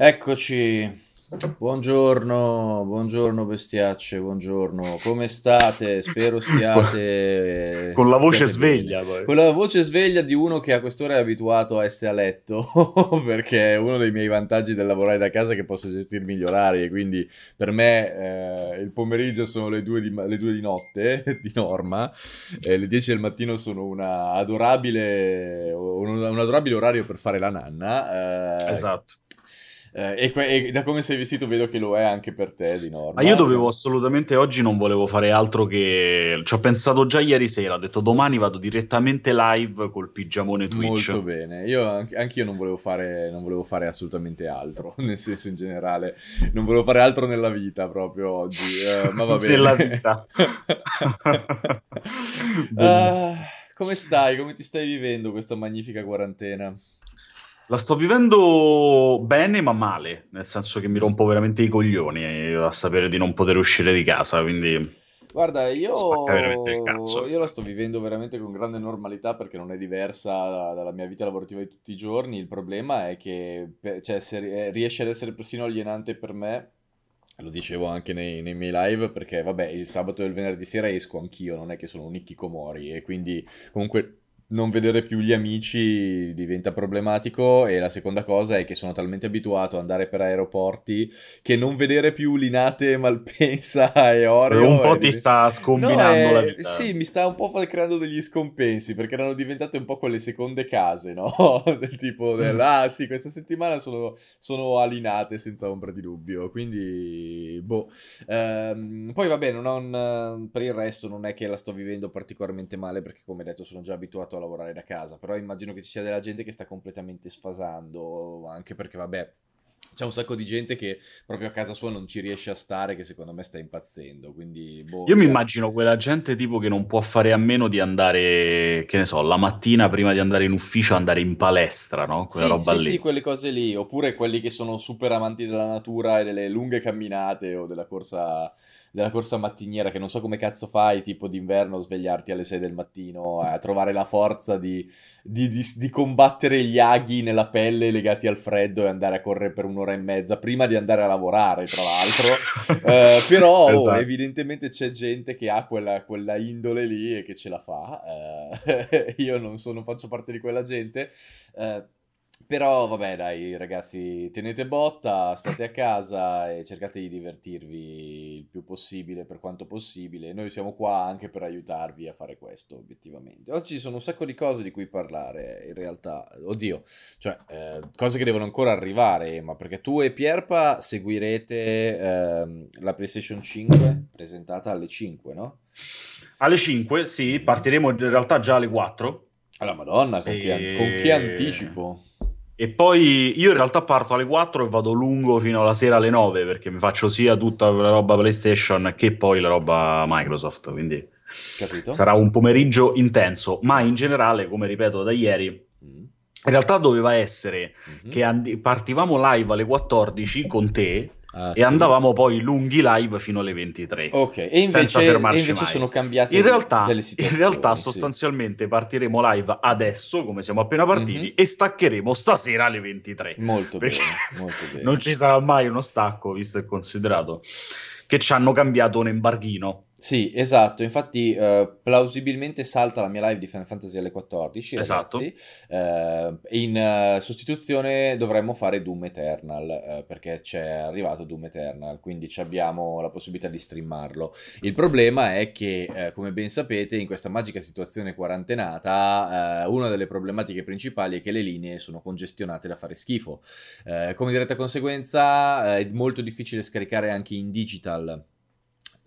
Eccoci. Buongiorno, buongiorno bestiacce, buongiorno. Come state? Spero stiate con la voce sveglia. Poi. Con la voce sveglia di uno che a quest'ora è abituato a essere a letto, perché uno dei miei vantaggi del lavorare da casa è che posso gestirmi gli orari e quindi per me eh, il pomeriggio sono le due di, le due di notte, di norma, e le 10 del mattino sono una adorabile, un, un adorabile orario per fare la nanna. eh, Esatto. Eh, e, que- e da come sei vestito vedo che lo è anche per te di norma. Ma io dovevo assolutamente oggi non volevo fare altro che ci ho pensato già ieri sera, ho detto domani vado direttamente live col pigiamone Twitch. Molto bene, io anche anch'io non volevo fare, non volevo fare assolutamente altro, nel senso in generale, non volevo fare altro nella vita proprio oggi, eh, ma va bene. Nella vita. Ah, come stai? Come ti stai vivendo questa magnifica quarantena? La sto vivendo bene ma male, nel senso che mi rompo veramente i coglioni a sapere di non poter uscire di casa, quindi Guarda, io, cazzo. io la sto vivendo veramente con grande normalità perché non è diversa da- dalla mia vita lavorativa di tutti i giorni. Il problema è che cioè, se eh, riesce ad essere persino alienante per me, lo dicevo anche nei, nei miei live, perché vabbè, il sabato e il venerdì sera esco anch'io, non è che sono un Hikikomori e quindi comunque non vedere più gli amici diventa problematico e la seconda cosa è che sono talmente abituato ad andare per aeroporti che non vedere più Linate, Malpensa e Oreo un po' ti div- sta scombinando No, la eh, vita. Sì, mi sta un po' creando degli scompensi perché erano diventate un po' quelle seconde case, no? Del tipo, del, ah sì, questa settimana sono, sono alinate senza ombra di dubbio, quindi, boh. Ehm, poi vabbè, non ho un- per il resto non è che la sto vivendo particolarmente male perché come detto sono già abituato a lavorare da casa, però immagino che ci sia della gente che sta completamente sfasando, anche perché vabbè... C'è un sacco di gente che proprio a casa sua non ci riesce a stare, che secondo me sta impazzendo. Quindi, boh, Io mi vediamo. immagino quella gente tipo che non può fare a meno di andare, che ne so, la mattina prima di andare in ufficio andare in palestra, no? Quella Sì, roba sì, lì. sì, quelle cose lì, oppure quelli che sono super amanti della natura e delle lunghe camminate o della corsa, della corsa mattiniera, che non so come cazzo fai, tipo d'inverno, svegliarti alle 6 del mattino a trovare la forza di, di- di- di combattere gli aghi nella pelle legati al freddo e andare a correre per un'ora e mezza prima di andare a lavorare, tra l'altro. Eh, però oh, Esatto. evidentemente c'è gente che ha quella, quella indole lì e che ce la fa. Eh, io non, sono, non faccio parte di quella gente. Eh, però vabbè, dai, ragazzi, tenete botta, state a casa e cercate di divertirvi il più possibile per quanto possibile. Noi siamo qua anche per aiutarvi a fare questo, obiettivamente. Oggi ci sono un sacco di cose di cui parlare, in realtà. Oddio, cioè, eh, cose che devono ancora arrivare, ma perché tu e Pierpa seguirete ehm, la PlayStation 5 presentata alle 5, no? Alle 5, sì, partiremo in realtà già alle 4. Alla Madonna, con, che, an- con che E- anticipo! E poi io in realtà parto alle 4 e vado lungo fino alla sera alle 9 perché mi faccio sia tutta la roba PlayStation che poi la roba Microsoft, quindi Capito? sarà un pomeriggio intenso, ma in generale, come ripeto da ieri, Mm, in realtà doveva essere mhm. che andi- partivamo live alle 14 con te Ah, e sì. andavamo poi lunghi live fino alle 23. Ok, e senza invece, fermarci e invece mai. sono cambiate In realtà, delle in situazioni. realtà sì. sostanzialmente partiremo live adesso, come siamo appena partiti, Mhm. e staccheremo stasera alle 23. Molto bene, molto bene. non ci sarà mai uno stacco, visto e considerato che ci hanno cambiato un embarghino. Sì, esatto, infatti eh, plausibilmente salta la mia live di Final Fantasy alle 14, Esatto. ragazzi. Eh, in eh, sostituzione dovremmo fare Doom Eternal, eh, perché c'è arrivato Doom Eternal, quindi abbiamo la possibilità di streamarlo. Il problema è che, eh, come ben sapete, in questa magica situazione quarantenata, eh, una delle problematiche principali è che le linee sono congestionate da fare schifo. Come diretta conseguenza, è molto difficile scaricare anche in digital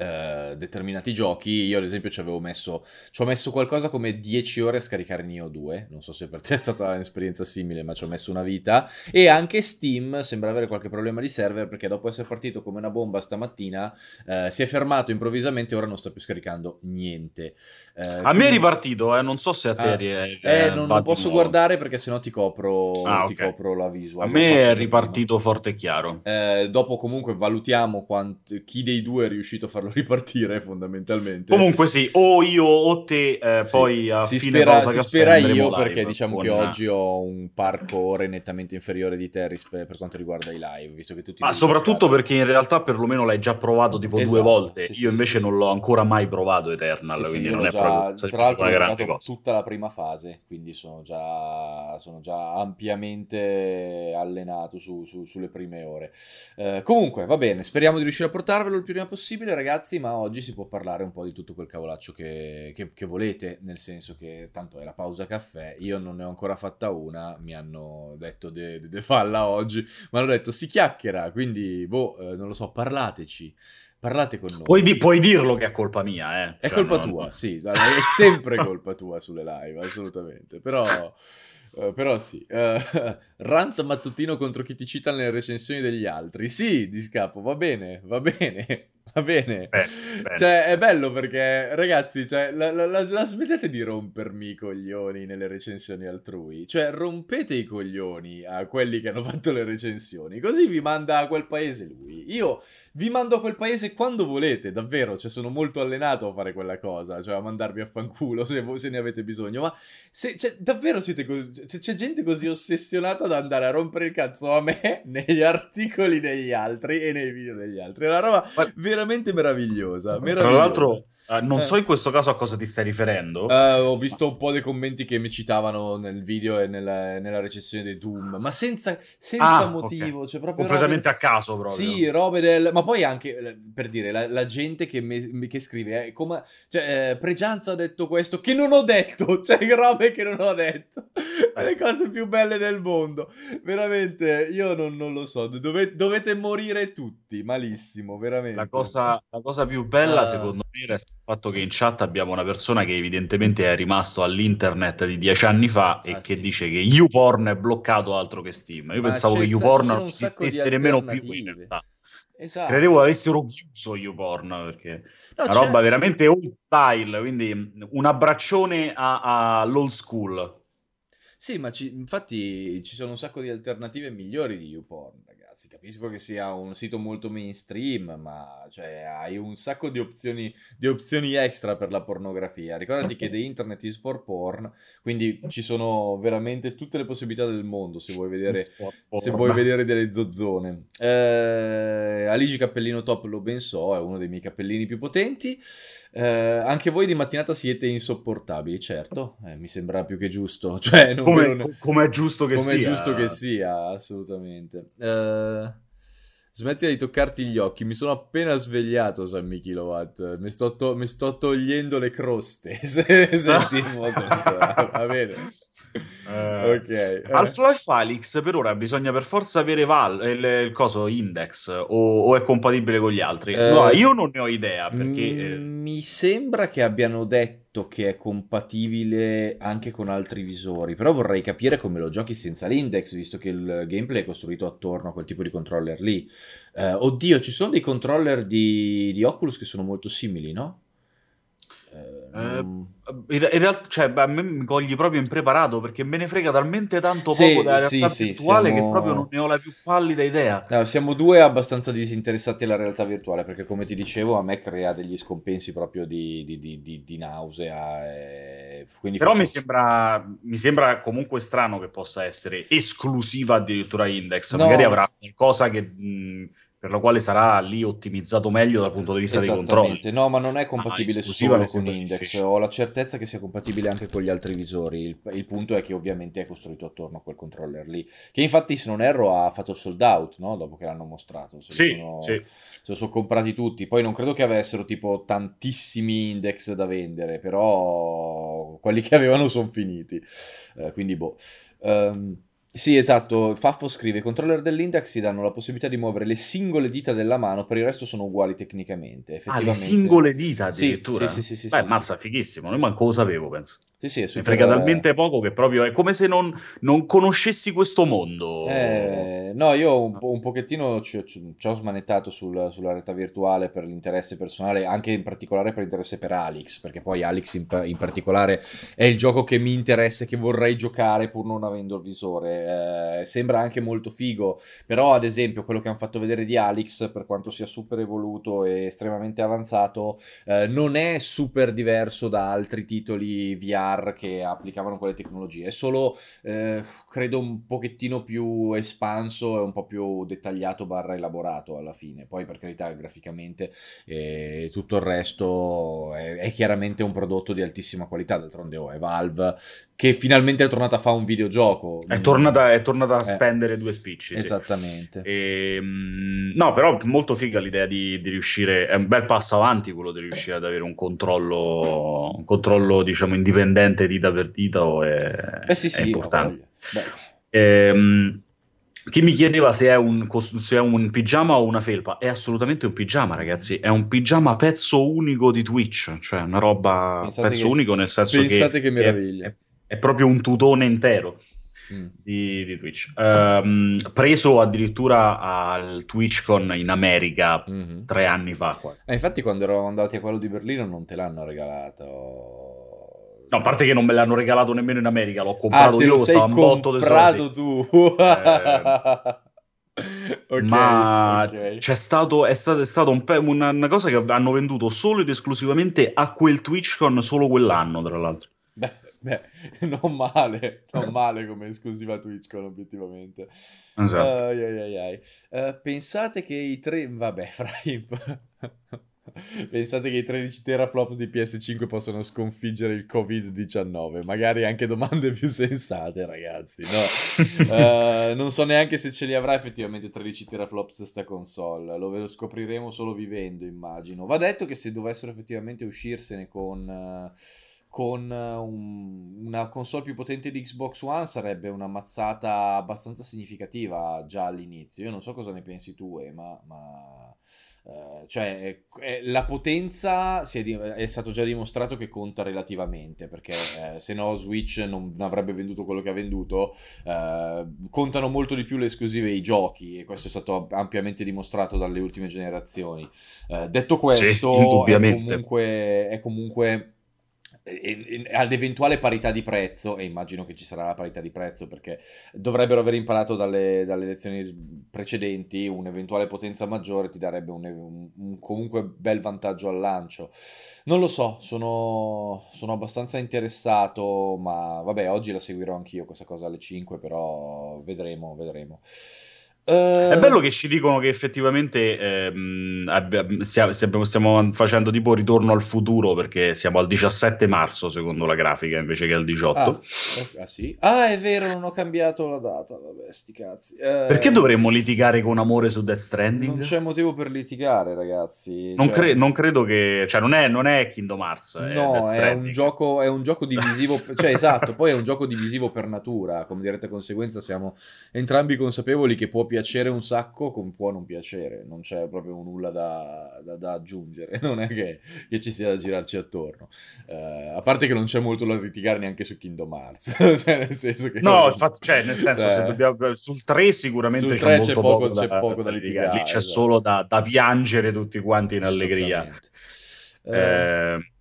eh, determinati giochi. Io, ad esempio, ci avevo messo, ci ho messo qualcosa come 10 ore a scaricare Neo 2. Non so se per te è stata un'esperienza simile, ma ci ho messo una vita. E anche Steam sembra avere qualche problema di server perché dopo essere partito come una bomba stamattina eh, si è fermato improvvisamente e ora non sta più scaricando niente. Eh, A me è quindi- ripartito, eh, non so se a te Ah, rie- Eh, eh, non, di posso nuovo. guardare perché sennò ti copro, Ah, ti ok. copro la visual. A me è ripartito forte e chiaro. prima. Dopo comunque valutiamo quant- chi dei due è riuscito a farlo ripartire fondamentalmente. Comunque sì, o io o te eh, Sì, poi a si fine spera, si spera io live perché diciamo che con- oggi ho un parco ore nettamente inferiore di te per quanto riguarda i live, visto che tutti Ma soprattutto giocate. perché in realtà perlomeno l'hai già provato tipo due Esatto, volte. sì, Io sì, invece non l'ho ancora mai provato Eternal, quindi non è già, proprio tra l'altro una ho grande cosa. tutta la prima fase, quindi sono già, sono già ampiamente allenato su- su- sulle prime ore. Eh, comunque, va bene, speriamo di riuscire a portarvelo il prima possibile, ragazzi, ma oggi si può parlare un po' di tutto quel cavolaccio che, che- che volete, nel senso che tanto è la pausa caffè, io non ne ho ancora fatta una, mi hanno detto de, de- de falla oggi, ma hanno detto si chiacchiera, quindi, boh, eh, non lo so, parlateci. Parlate con noi. Puoi, di- puoi dirlo che è colpa mia, eh. È Cioè, colpa no, tua, sì, è sempre colpa tua sulle live, assolutamente. Però, eh, però sì, eh, rant mattutino contro chi ti cita nelle recensioni degli altri. Sì, di scappo, va bene, va bene, va bene. Bene, bene. Cioè, è bello perché, ragazzi, cioè, la, la- la- la smettete di rompermi i coglioni nelle recensioni altrui. Cioè, rompete i coglioni a quelli che hanno fatto le recensioni. Così vi manda a quel paese lui. Io vi mando a quel paese quando volete, davvero. Cioè, sono molto allenato a fare quella cosa. Cioè, a mandarvi a fanculo se, se ne avete bisogno. Ma se, cioè, davvero siete così. C'è, c'è gente così ossessionata ad andare a rompere il cazzo a me negli articoli degli altri e nei video degli altri. È una roba Ma- veramente meravigliosa. Tra meravigliosa. l'altro, eh, non Eh. so in questo caso a cosa ti stai riferendo. Eh, ho visto un po' dei commenti che mi citavano nel video e nella, nella recensione di Doom, ma senza, senza Ah, motivo, ok. cioè proprio Completamente robe- a caso proprio. Sì, robe del... Ma poi anche, eh, per dire, la, la gente che, me- che scrive, eh, come... Cioè, eh, Pregianza ha detto questo, che non ho detto, cioè robe che non ho detto. Le cose più belle del mondo. Veramente, io non, non lo so, dove- dovete morire tutti, malissimo, veramente. La cosa, la cosa più bella, Ah. secondo me, resta fatto che in chat abbiamo una persona che evidentemente è rimasto all'internet di dieci anni fa e Ah, che sì. dice che YouPorn è bloccato altro che Steam. Io Ma pensavo che YouPorn non esistesse nemmeno più in realtà. Esatto. Credevo avessero chiuso YouPorn perché No, una c'è- roba veramente old style, quindi un abbraccione all'old school. Sì, ma ci- infatti ci sono un sacco di alternative migliori di YouPorn. Capisco che sia un sito molto mainstream, ma cioè, hai un sacco di opzioni, di opzioni extra per la pornografia. Ricordati che the internet is for porn, quindi ci sono veramente tutte le possibilità del mondo se vuoi vedere se vuoi vedere delle zozzone. Eh, Aligi Cappellino Top lo ben so, è uno dei miei cappellini più potenti. Eh, anche voi di mattinata siete insopportabili, certo, eh, mi sembra più che giusto. Cioè, non come, ne- come è giusto che come è sia. giusto che sia, assolutamente. Eh, smettila di toccarti gli occhi, mi sono appena svegliato, Sammy Kilowatt. Mi sto, to- mi sto togliendo le croste. Se senti va bene. Eh, ok. eh. Half-Life Alyx per ora bisogna per forza avere Val, il, il coso Index o, o è compatibile con gli altri? Eh, no, io non ne ho idea perché Mm, eh, Mi sembra che abbiano detto che è compatibile anche con altri visori, però vorrei capire come lo giochi senza l'index, visto che il gameplay è costruito attorno a quel tipo di controller lì. Eh, oddio, ci sono dei controller di, di Oculus che sono molto simili, no? Eh, Eh, non- in, in realtà cioè, a me mi cogli proprio impreparato perché me ne frega talmente tanto Sì, poco della sì, realtà sì, virtuale siamo- che proprio non ne ho la più pallida idea. No, siamo due abbastanza disinteressati alla realtà virtuale perché, come ti dicevo, a me crea degli scompensi proprio di, di- di- di- nausea. e quindi Però faccio- mi sembra, mi sembra comunque strano che possa essere esclusiva addirittura Index. No. Magari avrà qualcosa che, mh, per la quale sarà lì ottimizzato meglio dal punto di vista dei controlli. No, ma non è compatibile esclusiva solo con Index. difficile. Ho la certezza che sia compatibile anche con gli altri visori. Il, il punto è che ovviamente è costruito attorno a quel controller lì. Che infatti, se non erro, ha fatto sold out, no? Dopo che l'hanno mostrato. Se Sì, sono, sì. se sono comprati tutti. Poi non credo che avessero tipo tantissimi index da vendere, però quelli che avevano sono finiti. Eh, quindi, boh. Ehm, sì, esatto. Faffo scrive: i controller dell'index si danno la possibilità di muovere le singole dita della mano, per il resto sono uguali tecnicamente. Ah, le Effettivamente. singole dita Sì, addirittura? sì, sì, sì, sì, Beh, sì, mazza, fighissimo. Io manco lo sapevo, penso. Sì, sì, è super... frega talmente poco che proprio è come se non, non conoscessi questo mondo. Eh, no, io un, po', un pochettino ci, ci, ci ho smanettato sul, sulla realtà virtuale per l'interesse personale, anche in particolare per l'interesse per Alex, perché poi Alex in, in particolare è il gioco che mi interessa e che vorrei giocare pur non avendo il visore. Eh, sembra anche molto figo, però ad esempio quello che hanno fatto vedere di Alex, per quanto sia super evoluto e estremamente avanzato, eh, non è super diverso da altri titoli VR VR che applicavano quelle tecnologie, è solo eh, credo un pochettino più espanso e un po' più dettagliato barra elaborato alla fine, poi per carità graficamente e tutto il resto è, è chiaramente un prodotto di altissima qualità, d'altronde oh, è Valve che finalmente è tornata a fare un videogioco. È tornata, è tornata a eh, spendere due spicci. Esattamente. Sì. E, ehm, no, però molto figa l'idea di, di, riuscire, è un bel passo avanti quello di riuscire ad avere un controllo, un controllo diciamo, indipendente dita per. È, eh sì, sì, è importante. Ehm, chi mi chiedeva se è, un, se è, un, pigiama o una felpa, è assolutamente un pigiama, ragazzi. È un pigiama pezzo unico di Twitch, cioè una roba pensate pezzo che, unico nel senso che. Pensate che meraviglia. È, è proprio un tutone intero. Mm. Di, di, Twitch um, preso addirittura al TwitchCon in America mm-hmm. tre anni fa eh, infatti quando eravamo andati a quello di Berlino non te l'hanno regalato No, a parte che non me l'hanno regalato nemmeno in America, l'ho comprato ah, io, stava un botto comprato tu. eh, okay, ma okay. c'è stato, è stato, è stato un pe- una, una, cosa che hanno venduto solo ed esclusivamente a quel TwitchCon solo quell'anno, tra l'altro. Beh, Beh, non male, non male come esclusiva TwitchCon obiettivamente. Esatto. Ai, ai, ai. Uh, pensate che i tre... Vabbè, Frame... Pensate che i 13 teraflops di PS5 possono sconfiggere il Covid-19? Magari anche domande più sensate, ragazzi. No? uh, non so neanche se ce li avrà effettivamente 13 teraflops sta console. Lo scopriremo solo vivendo, immagino. Va detto che se dovessero effettivamente uscirsene con... Uh, con eh, un, una console più potente di Xbox One sarebbe una mazzata abbastanza significativa già all'inizio. Io non so cosa ne pensi tu, eh, ma, ma uh, cioè, eh, la potenza è, di, è, stato già dimostrato che conta relativamente, perché eh, se no Switch non, non, avrebbe venduto quello che ha venduto. Uh, contano molto di più le esclusive e i giochi, e questo è stato ampiamente dimostrato dalle ultime generazioni. Uh, detto questo, sì, è comunque... È comunque all'eventuale parità di prezzo, e immagino che ci sarà la parità di prezzo perché dovrebbero aver imparato dalle, dalle lezioni precedenti, un'eventuale potenza maggiore ti darebbe un, un, un, comunque bel vantaggio al lancio. Non lo so, sono, sono abbastanza interessato, ma vabbè, oggi la seguirò anch'io questa cosa alle 5, però vedremo, vedremo. È bello che ci dicono che effettivamente ehm, abbia, stiamo, stiamo, facendo tipo ritorno al futuro perché siamo al 17 marzo secondo la grafica invece che al 18. Ah, ah, sì? ah è vero, non ho cambiato la data. Vabbè, sti cazzi. Eh, perché dovremmo litigare con amore su Death Stranding? Non c'è motivo per litigare, ragazzi. Non, cioè... cre- non credo che. cioè, non è, non è Kingdom Hearts. È no, è un, gioco, è un gioco divisivo. cioè, esatto, poi è un gioco divisivo per natura. Come diretta conseguenza, siamo entrambi consapevoli che può piacere un sacco come può non piacere, non c'è proprio nulla da, da, da aggiungere, non è che, che, ci sia da girarci attorno. Uh, a parte che non c'è molto da litigare neanche su Kingdom Hearts, cioè nel senso che... No, infatti, cioè, nel senso, cioè, dobbiamo, sul 3 sicuramente sul 3 c'è, c'è, poco, poco, c'è da, poco da, litigare, lì c'è esatto. solo da, da, piangere tutti quanti in allegria. Eh, eh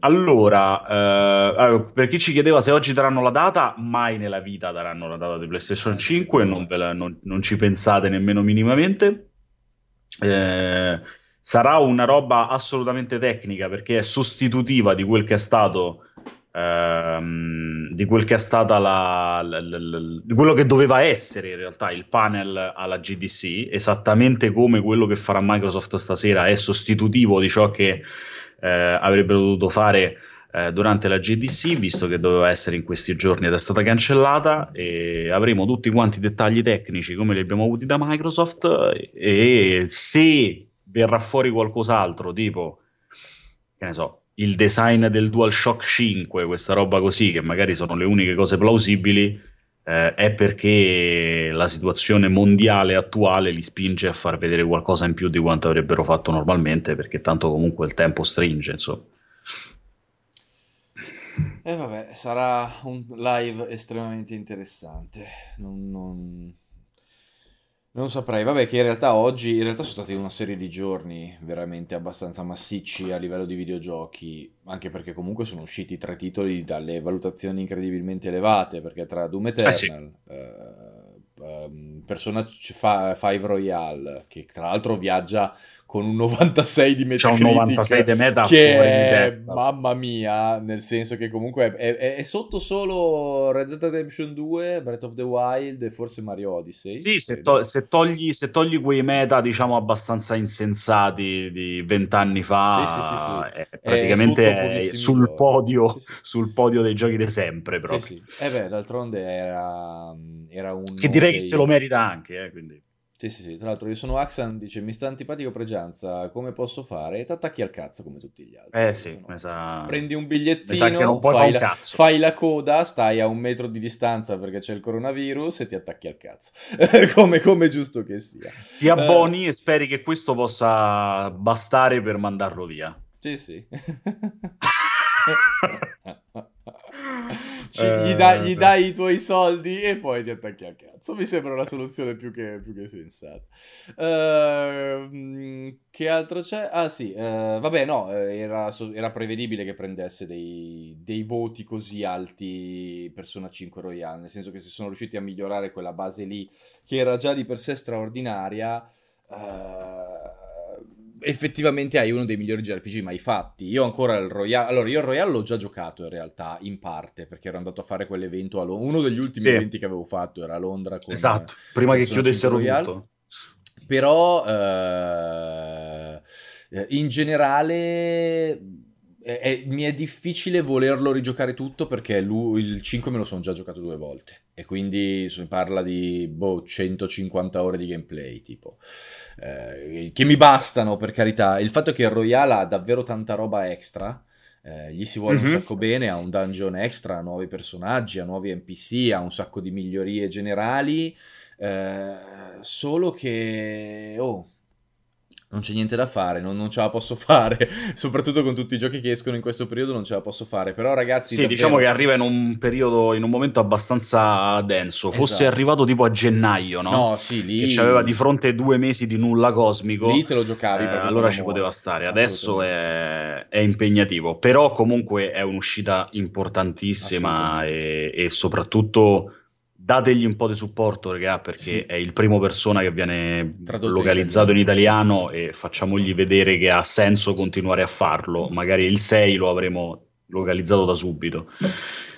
allora, eh, per chi ci chiedeva se oggi daranno la data, mai nella vita daranno la data di PlayStation eh, 5, non, la, non, non, ci pensate nemmeno minimamente. Eh, sarà una roba assolutamente tecnica perché è sostitutiva di quel che è stato. Ehm, di quel che è stata la, la, la, di quello che doveva essere in realtà il panel alla GDC, esattamente come quello che farà Microsoft stasera è sostitutivo di ciò che eh, avrebbero dovuto fare eh, durante la GDC, visto che doveva essere in questi giorni ed è stata cancellata, e avremo tutti quanti i dettagli tecnici come li abbiamo avuti da Microsoft e se verrà fuori qualcos'altro, tipo, che ne so, il design del DualShock 5, questa roba così, che magari sono le uniche cose plausibili, eh, è perché la situazione mondiale attuale li spinge a far vedere qualcosa in più di quanto avrebbero fatto normalmente, perché tanto comunque il tempo stringe, insomma. E vabbè, sarà un live estremamente interessante. Non, non, non saprei. Vabbè, che in realtà oggi, in realtà sono stati una serie di giorni veramente abbastanza massicci a livello di videogiochi, anche perché comunque sono usciti tre titoli dalle valutazioni incredibilmente elevate, perché tra Doom Eternal, eh sì. Um, Persona 5 Royale, che tra l'altro viaggia con un 96 di Metacritic. C'è un 96 di meta che è, mamma mia, nel senso che comunque è, è, è, sotto solo Red Dead Redemption 2, Breath of the Wild e forse Mario Odyssey. Sì, se, to- se, togli, se, togli, quei meta, diciamo, abbastanza insensati di vent'anni fa, sì, sì, sì, è praticamente sul podio, sul podio dei giochi di sempre proprio. Sì, sì. E beh, d'altronde era, era un... Che direi dei... che se lo merita anche, eh, quindi... Sì, sì, sì. Tra l'altro io sono Axan, dice mi sta antipatico Pregianza, come posso fare? E ti attacchi al cazzo come tutti gli altri. Eh sì, sa... prendi un bigliettino, fai la, fai la, coda, stai a un metro di distanza perché c'è il coronavirus e ti attacchi al cazzo. come, come giusto che sia. Ti abboni uh... e speri che questo possa bastare per mandarlo via. Sì, sì. Ci, gli, dai, gli, eh, dai i tuoi soldi e poi ti attacchi al cazzo. Mi sembra una soluzione più che, più che sensata. Uh, che altro c'è? Ah sì, uh, vabbè no, eh, era, era, prevedibile che prendesse dei, dei, voti così alti Persona 5 Royale, nel senso che se sono riusciti a migliorare quella base lì, che era già di per sé straordinaria... Uh, effettivamente hai uno dei migliori JRPG mai fatti. Io ancora il Royale. Allora, io il Royale l'ho già giocato in realtà, in parte, perché ero andato a fare quell'evento a Londra. Uno degli ultimi sì. eventi che avevo fatto era a Londra. Con, esatto, prima che chiudessero Royale. tutto. Però, eh, in generale. È, mi è difficile volerlo rigiocare tutto perché lui, il 5 me lo sono già giocato due volte e quindi si parla di boh, 150 ore di gameplay tipo eh, che mi bastano per carità. Il fatto che il Royale ha davvero tanta roba extra. Eh, gli si vuole mm-hmm. un mhm. sacco bene, ha un dungeon extra, ha nuovi personaggi, ha nuovi NPC, ha un sacco di migliorie generali. Eh, solo che, oh, non c'è niente da fare, non, non, ce la posso fare, soprattutto con tutti i giochi che escono in questo periodo non ce la posso fare, però ragazzi... Sì, davvero... diciamo che arriva in un periodo, in un momento abbastanza denso, fosse esatto. arrivato tipo a gennaio, no? No, sì, lì... Che aveva di fronte due mesi di nulla cosmico. Lì te lo giocavi. Eh, allora ci poteva stare, adesso è, è, impegnativo, però comunque è un'uscita importantissima e, e soprattutto dategli un po' di supporto, raga, perché sì. è il primo persona che viene Tradotto localizzato in italiano. in italiano e facciamogli vedere che ha senso continuare a farlo. Magari il 6 lo avremo localizzato da subito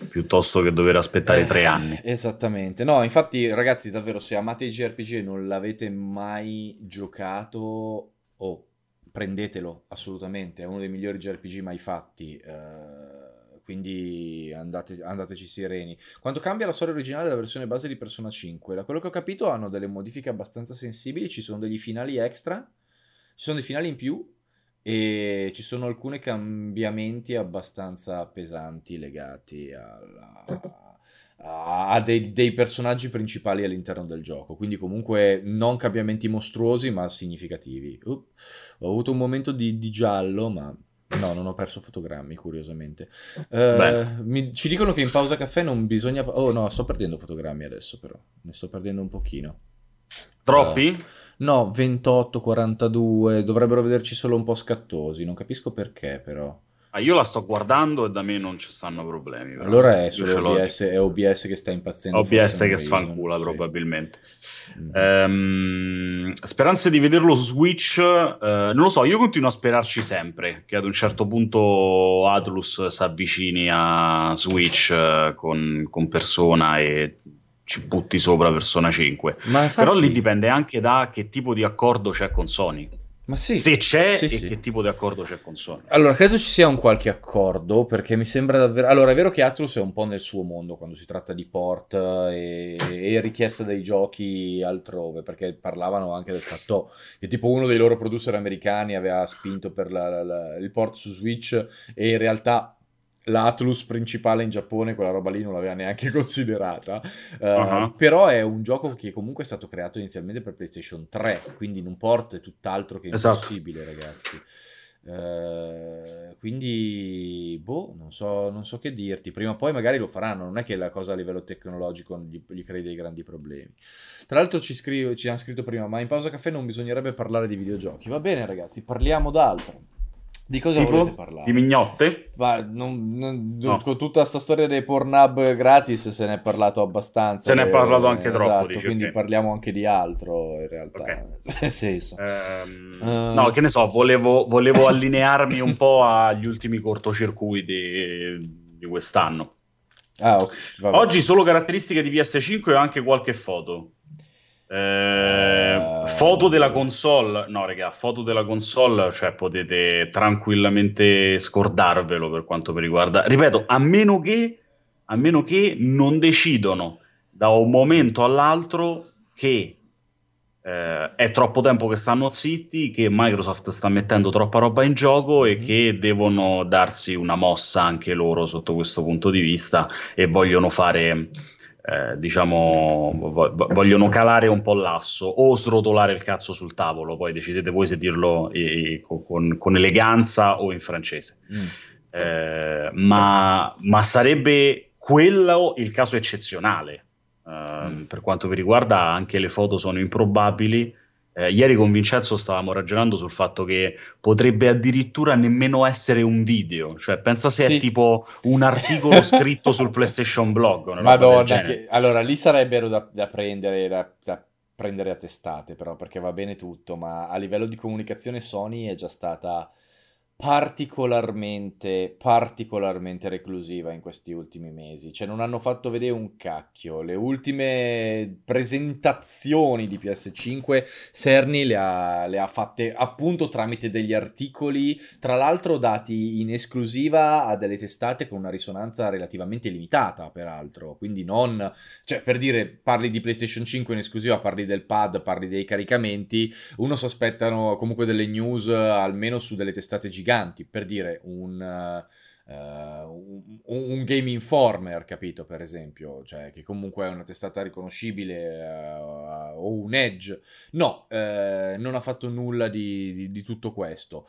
piuttosto che dover aspettare eh, tre anni. Esattamente. No, infatti, ragazzi, davvero, se amate i JRPG e non l'avete mai giocato, oh, prendetelo assolutamente. È uno dei migliori JRPG mai fatti. Uh quindi andate, andateci sereni. Quanto cambia la storia originale della versione base di Persona 5? Da quello che ho capito hanno delle modifiche abbastanza sensibili, ci sono degli finali extra, ci sono dei finali in più e ci sono alcuni cambiamenti abbastanza pesanti legati alla, a dei, dei, personaggi principali all'interno del gioco. Quindi, comunque, non cambiamenti mostruosi, ma significativi. Uh, ho avuto un momento di, di giallo, ma No, non ho perso fotogrammi, curiosamente. Uh, mi, ci dicono che in pausa caffè non bisogna... Oh no, sto perdendo fotogrammi adesso però. Ne sto perdendo un pochino. Troppi? Uh, no, 28, 42. Dovrebbero vederci solo un po' scattosi. Non capisco perché però. Ah, io la sto guardando e da me non ci stanno problemi. Però. Allora è solo OBS, è OBS che sta impazzendo. OBS che sfancula sì. probabilmente. Mm. Ehm, speranze di vederlo su Switch, eh, non lo so, io continuo a sperarci sempre che ad un certo punto Atlus si avvicini a Switch eh, con, con Persona e ci butti sopra Persona 5. Infatti... Però lì dipende anche da che tipo di accordo c'è con Sony. Ma sì, se c'è sì, e sì. che tipo di accordo c'è con Sony. Allora, credo ci sia un qualche accordo perché mi sembra davvero... Allora, è vero che Atlus è un po' nel suo mondo quando si tratta di port e, e richiesta dei giochi altrove, perché parlavano anche del fatto che tipo uno dei loro producer americani aveva spinto per la, la, la, il port su Switch e in realtà l'Atlus principale in Giappone quella roba lì non l'aveva neanche considerata uh, uh-huh. però è un gioco che comunque è stato creato inizialmente per PlayStation 3 quindi in un port è tutt'altro che esatto. impossibile esatto. ragazzi Eh, quindi, boh, non so, non so che dirti. Prima o poi magari lo faranno, non è che la cosa a livello tecnologico gli, gli crei dei grandi problemi. Tra l'altro ci, scrivo, ci hanno scritto prima, ma in pausa caffè non bisognerebbe parlare di videogiochi. Va bene ragazzi, parliamo d'altro. Di cosa tipo? volete parlare? Di mignotte? Ma non, non, no. con tutta questa storia dei Pornhub gratis se ne è parlato abbastanza. Se ne è parlato anche esatto, troppo. Dici, quindi okay. parliamo anche di altro in realtà. Okay. Nel senso. Um, uh... No, che ne so, volevo, volevo allinearmi un po' agli ultimi cortocircuiti di quest'anno. Ah, okay. Oggi solo caratteristiche di PS5 e anche qualche foto. Eh, foto della console, no, raga, foto della console, cioè potete tranquillamente scordarvelo per quanto mi riguarda. Ripeto, a meno che, a meno che non decidono da un momento all'altro che eh, è troppo tempo che stanno zitti, che Microsoft sta mettendo troppa roba in gioco e mm. che devono darsi una mossa anche loro sotto questo punto di vista e vogliono fare eh, diciamo, vogliono calare un po' l'asso o srotolare il cazzo sul tavolo, poi decidete voi se dirlo eh, con, con, eleganza o in francese. Mm. Eh, ma, ma, sarebbe quello il caso eccezionale. Mm. Per quanto mi riguarda, anche le foto sono improbabili eh, ieri con Vincenzo stavamo ragionando sul fatto che potrebbe addirittura nemmeno essere un video, cioè pensa se sì. è tipo un articolo scritto sul PlayStation Blog. Madonna, che... allora lì sarebbero da, da prendere, da, da prendere a testate però, perché va bene tutto, ma a livello di comunicazione Sony è già stata particolarmente, particolarmente reclusiva in questi ultimi mesi. Cioè, non hanno fatto vedere un cacchio. Le ultime presentazioni di PS5, Cerny le ha, le ha fatte appunto tramite degli articoli, tra l'altro dati in esclusiva a delle testate con una risonanza relativamente limitata, peraltro. Quindi non... Cioè, per dire, parli di PlayStation 5 in esclusiva, parli del pad, parli dei caricamenti, uno si aspettano comunque delle news almeno su delle testate giganti giganti, per dire un... Uh, un, un, Game Informer, capito, per esempio, cioè che comunque è una testata riconoscibile uh, o un Edge. No, uh, non ha fatto nulla di, di, di tutto questo.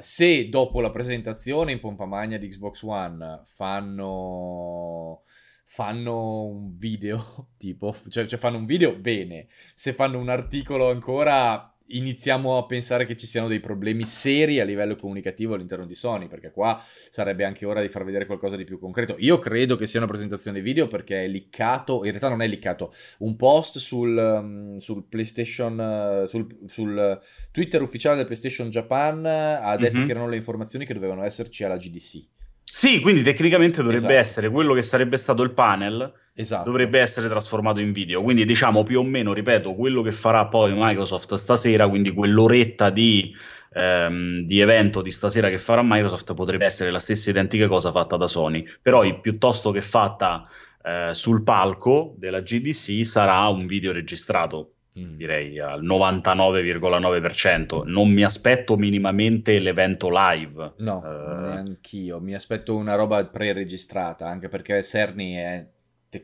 se dopo la presentazione in pompa magna di Xbox One fanno fanno un video tipo, cioè, cioè fanno un video bene, se fanno un articolo ancora iniziamo a pensare che ci siano dei problemi seri a livello comunicativo all'interno di Sony, perché qua sarebbe anche ora di far vedere qualcosa di più concreto. Io credo che sia una presentazione video perché è liccato, in realtà non è liccato, un post sul, um, sul PlayStation, uh, sul, sul, Twitter ufficiale del PlayStation Japan ha detto mm-hmm. che erano le informazioni che dovevano esserci alla GDC. Sì, quindi tecnicamente dovrebbe esatto. essere quello che sarebbe stato il panel, esatto. dovrebbe essere trasformato in video. Quindi diciamo più o meno, ripeto, quello che farà poi Microsoft stasera, quindi quell'oretta di, ehm, di evento di stasera che farà Microsoft potrebbe essere la stessa identica cosa fatta da Sony, però piuttosto che fatta eh, sul palco della GDC sarà un video registrato. Direi al 99,9%. Non mi aspetto minimamente l'evento live. No, uh, neanch'io. Mi aspetto una roba pre-registrata, anche perché Cerny è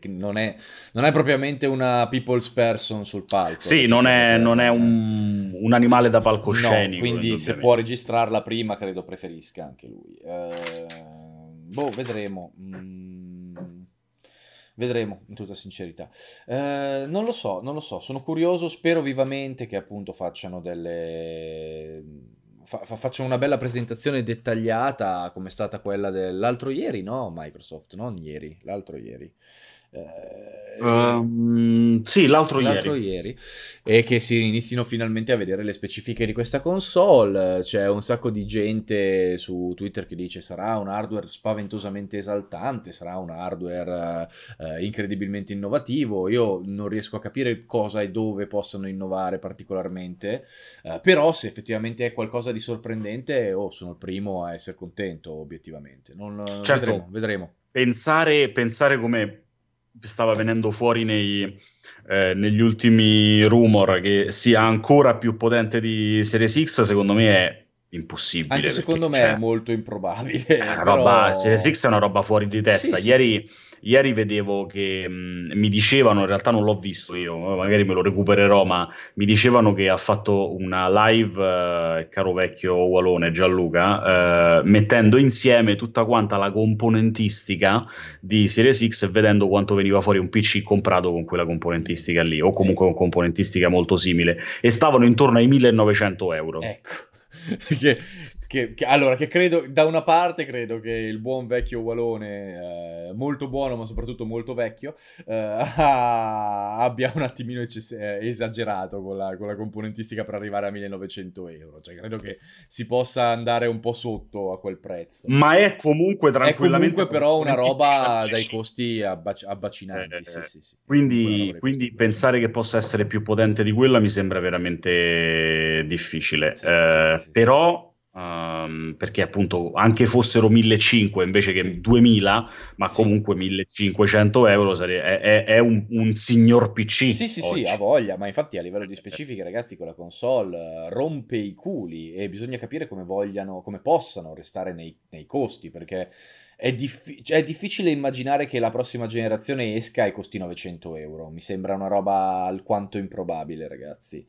non è, non è, propriamente una people's person sul palco. Sì, non è, non è un, un, animale da palcoscenico. No, quindi se può registrarla prima, credo preferisca anche lui. Uh, boh, vedremo. Mm, Vedremo, in tutta sincerità. Eh, non lo so, non lo so, sono curioso, spero vivamente che appunto facciano delle... Fa, facciano una bella presentazione dettagliata come è stata quella dell'altro ieri, no? Microsoft, non ieri, l'altro ieri. Uh, sì, l'altro, l'altro ieri. ieri. E che si inizino finalmente a vedere le specifiche di questa console. C'è un sacco di gente su Twitter che dice sarà un hardware spaventosamente esaltante, sarà un hardware uh, incredibilmente innovativo. Io non riesco a capire cosa e dove possono innovare particolarmente, uh, però se effettivamente è qualcosa di sorprendente, oh, sono il primo a essere contento, obiettivamente. Non, certo. vedremo, vedremo. Pensare, pensare come stava venendo fuori nei, eh, negli ultimi rumor che sia ancora più potente di Series X, secondo me è impossibile. Anche secondo me cioè, è molto improbabile. È però... roba, Series X è una roba fuori di testa. Sì, ieri, sì, ieri vedevo che mh, mi dicevano, in realtà non l'ho visto io, magari me lo recupererò, ma mi dicevano che ha fatto una live, eh, caro vecchio Walone Gianluca, eh, mettendo insieme tutta quanta la componentistica di Series X e vedendo quanto veniva fuori un PC comprato con quella componentistica lì, o comunque con componentistica molto simile, e stavano intorno ai 1900 euro. Ecco. che, che, che, allora, che credo, da una parte credo che il buon vecchio Walone, eh, molto buono ma soprattutto molto vecchio, eh, abbia un attimino ecces- eh, esagerato con la, con la, componentistica per arrivare a 1900 euro. Cioè, credo che si possa andare un po' sotto a quel prezzo. Ma è comunque tranquillamente... È comunque però una roba dai costi abbac- abbacinanti. Eh, sì, sì, sì. Quindi, quindi pensare che possa essere più potente di quella mi sembra veramente difficile. Eh, però Um, perché appunto anche fossero 1500 invece che sì. 2000, ma sì. comunque 1500 euro sare- è, è, è un, un, signor PC. Sì, sì, oggi. sì, ha voglia, ma infatti a livello di specifiche, ragazzi, con la console uh, rompe i culi e bisogna capire come vogliano, come possano restare nei, nei costi, perché è, diffi- cioè, è, difficile immaginare che la prossima generazione esca e costi 900 euro. Mi sembra una roba alquanto improbabile, ragazzi.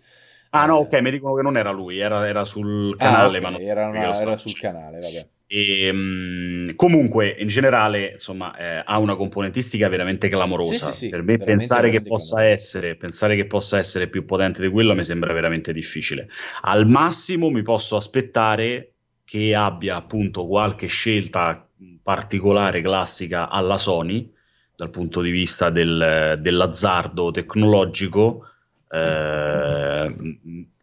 Ah no, ok, mi dicono che non era lui, era, era sul ah, canale. Ah, okay. ma era, una, era sul canale, vabbè. E, um, comunque, in generale, insomma, eh, ha una componentistica veramente clamorosa. Sì, sì, sì, per me, pensare che, possa essere, pensare che possa essere più potente di quello mi sembra veramente difficile. Al massimo, mi posso aspettare che abbia appunto qualche scelta particolare, classica alla Sony, dal punto di vista del, dell'azzardo tecnologico eh,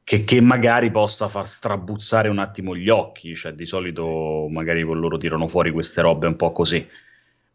che, che, magari possa far strabuzzare un attimo gli occhi, cioè di solito magari loro tirano fuori queste robe un po' così.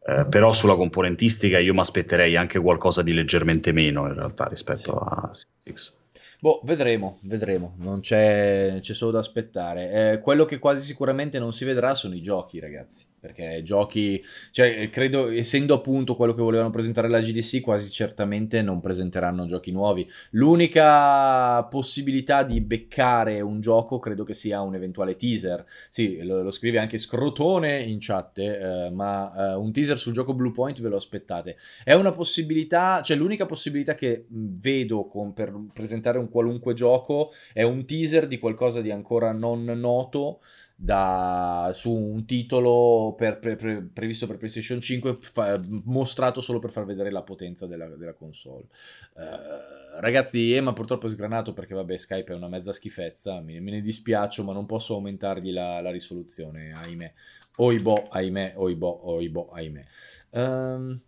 Eh, però sulla componentistica io mi aspetterei anche qualcosa di leggermente meno in realtà rispetto sì. a Six. Boh, vedremo, vedremo, non c'è, c'è solo da aspettare. Eh, quello che quasi sicuramente non si vedrà sono i giochi, ragazzi perché giochi, cioè credo, essendo appunto quello che volevano presentare la GDC, quasi certamente non presenteranno giochi nuovi. L'unica possibilità di beccare un gioco credo che sia un eventuale teaser. Sì, lo, lo scrive anche Scrotone in chat, eh, ma eh, un teaser sul gioco Bluepoint ve lo aspettate. È una possibilità, cioè l'unica possibilità che vedo con, per presentare un qualunque gioco è un teaser di qualcosa di ancora non noto da, su un titolo per, pre, pre, previsto per PlayStation 5 fa, mostrato solo per far vedere la potenza della, della console. Uh, ragazzi, Ema purtroppo è sgranato perché vabbè Skype è una mezza schifezza, me, me ne dispiaccio ma non posso aumentargli la, la risoluzione, ahimè. Oibo, ahimè, oibo, oibo, ahimè. Um,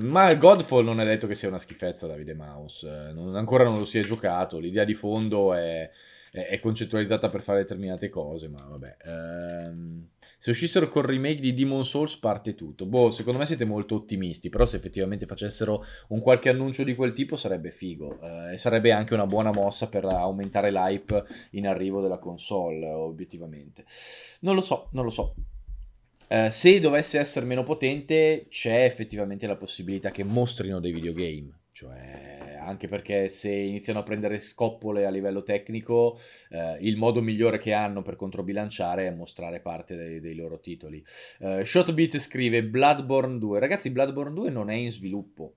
ma Godfall non è detto che sia una schifezza Davide Mouse, non, ancora non lo si è giocato, l'idea di fondo è è, concettualizzata per fare determinate cose, ma vabbè. Ehm, se uscissero col remake di Demon Souls parte tutto. Boh, secondo me siete molto ottimisti, però se effettivamente facessero un qualche annuncio di quel tipo sarebbe figo eh, e sarebbe anche una buona mossa per aumentare l'hype in arrivo della console, obiettivamente. Non lo so, non lo so. Uh, se dovesse essere meno potente, c'è effettivamente la possibilità che mostrino dei videogame. Cioè, anche perché se iniziano a prendere scoppole a livello tecnico, eh, il modo migliore che hanno per controbilanciare è mostrare parte dei, dei loro titoli. Uh, Shotbeat scrive Bloodborne 2. Ragazzi, Bloodborne 2 non è in sviluppo.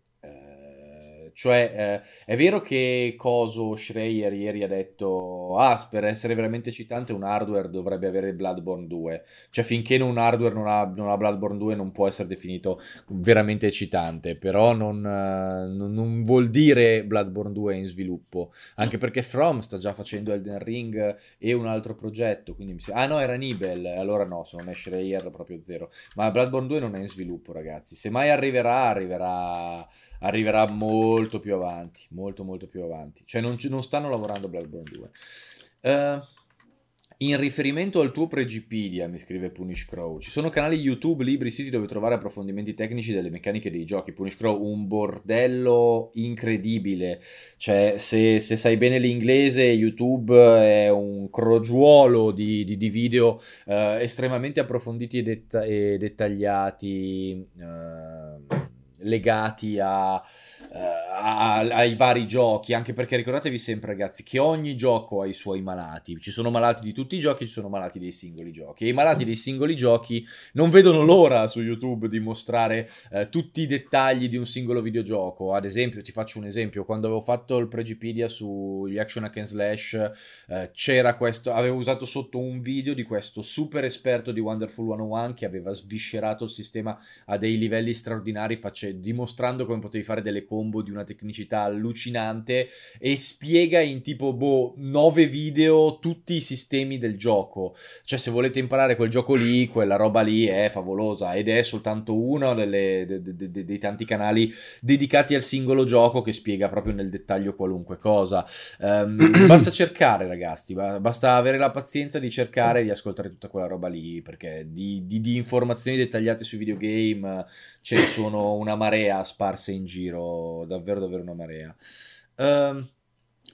Cioè, eh, è vero che Coso Schreier ieri ha detto: Ah, per essere veramente citante, un hardware dovrebbe avere Bloodborne 2. Cioè, finché un hardware non ha, non ha Bloodborne 2, non può essere definito veramente eccitante. Però non, eh, non, non, vuol dire Bloodborne 2 è in sviluppo. Anche perché From sta già facendo Elden Ring e un altro progetto. Quindi mi si... Ah, no, era Nibel. Allora no, se non è Schreier, proprio zero. Ma Bloodborne 2 non è in sviluppo, ragazzi. Se mai arriverà, arriverà arriverà molto più avanti, molto molto più avanti. Cioè non, non stanno lavorando Bloodborne 2. Uh, eh, in riferimento al tuo Pregipedia, mi scrive Punish Crow, ci sono canali YouTube, libri, siti dove trovare approfondimenti tecnici delle meccaniche dei giochi. Punish Crow, un bordello incredibile. Cioè, se, se sai bene l'inglese, YouTube è un crogiuolo di, di, di video uh, estremamente approfonditi e, detta- e dettagliati. Uh, legati a, uh, ai vari giochi, anche perché ricordatevi sempre ragazzi che ogni gioco ha i suoi malati, ci sono malati di tutti i giochi, ci sono malati dei singoli giochi. E i malati dei singoli giochi non vedono l'ora su YouTube di mostrare eh, tutti i dettagli di un singolo videogioco, ad esempio ti faccio un esempio, quando avevo fatto il Pregipedia sugli action hack and slash eh, c'era questo, avevo usato sotto un video di questo super esperto di Wonderful 101 che aveva sviscerato il sistema a dei livelli straordinari face, dimostrando come potevi fare delle combo di una tecnicità allucinante e spiega in tipo boh 9 video tutti i sistemi del gioco. Cioè se volete imparare quel gioco lì, quella roba lì è favolosa ed è soltanto uno delle, de, de, de, dei tanti canali dedicati al singolo gioco che spiega proprio nel dettaglio qualunque cosa. Um, basta cercare ragazzi, basta avere la pazienza di cercare di ascoltare tutta quella roba lì perché di, di, di informazioni dettagliate sui videogame ce ne sono una marea sparse in giro, davvero davvero una marea. Um,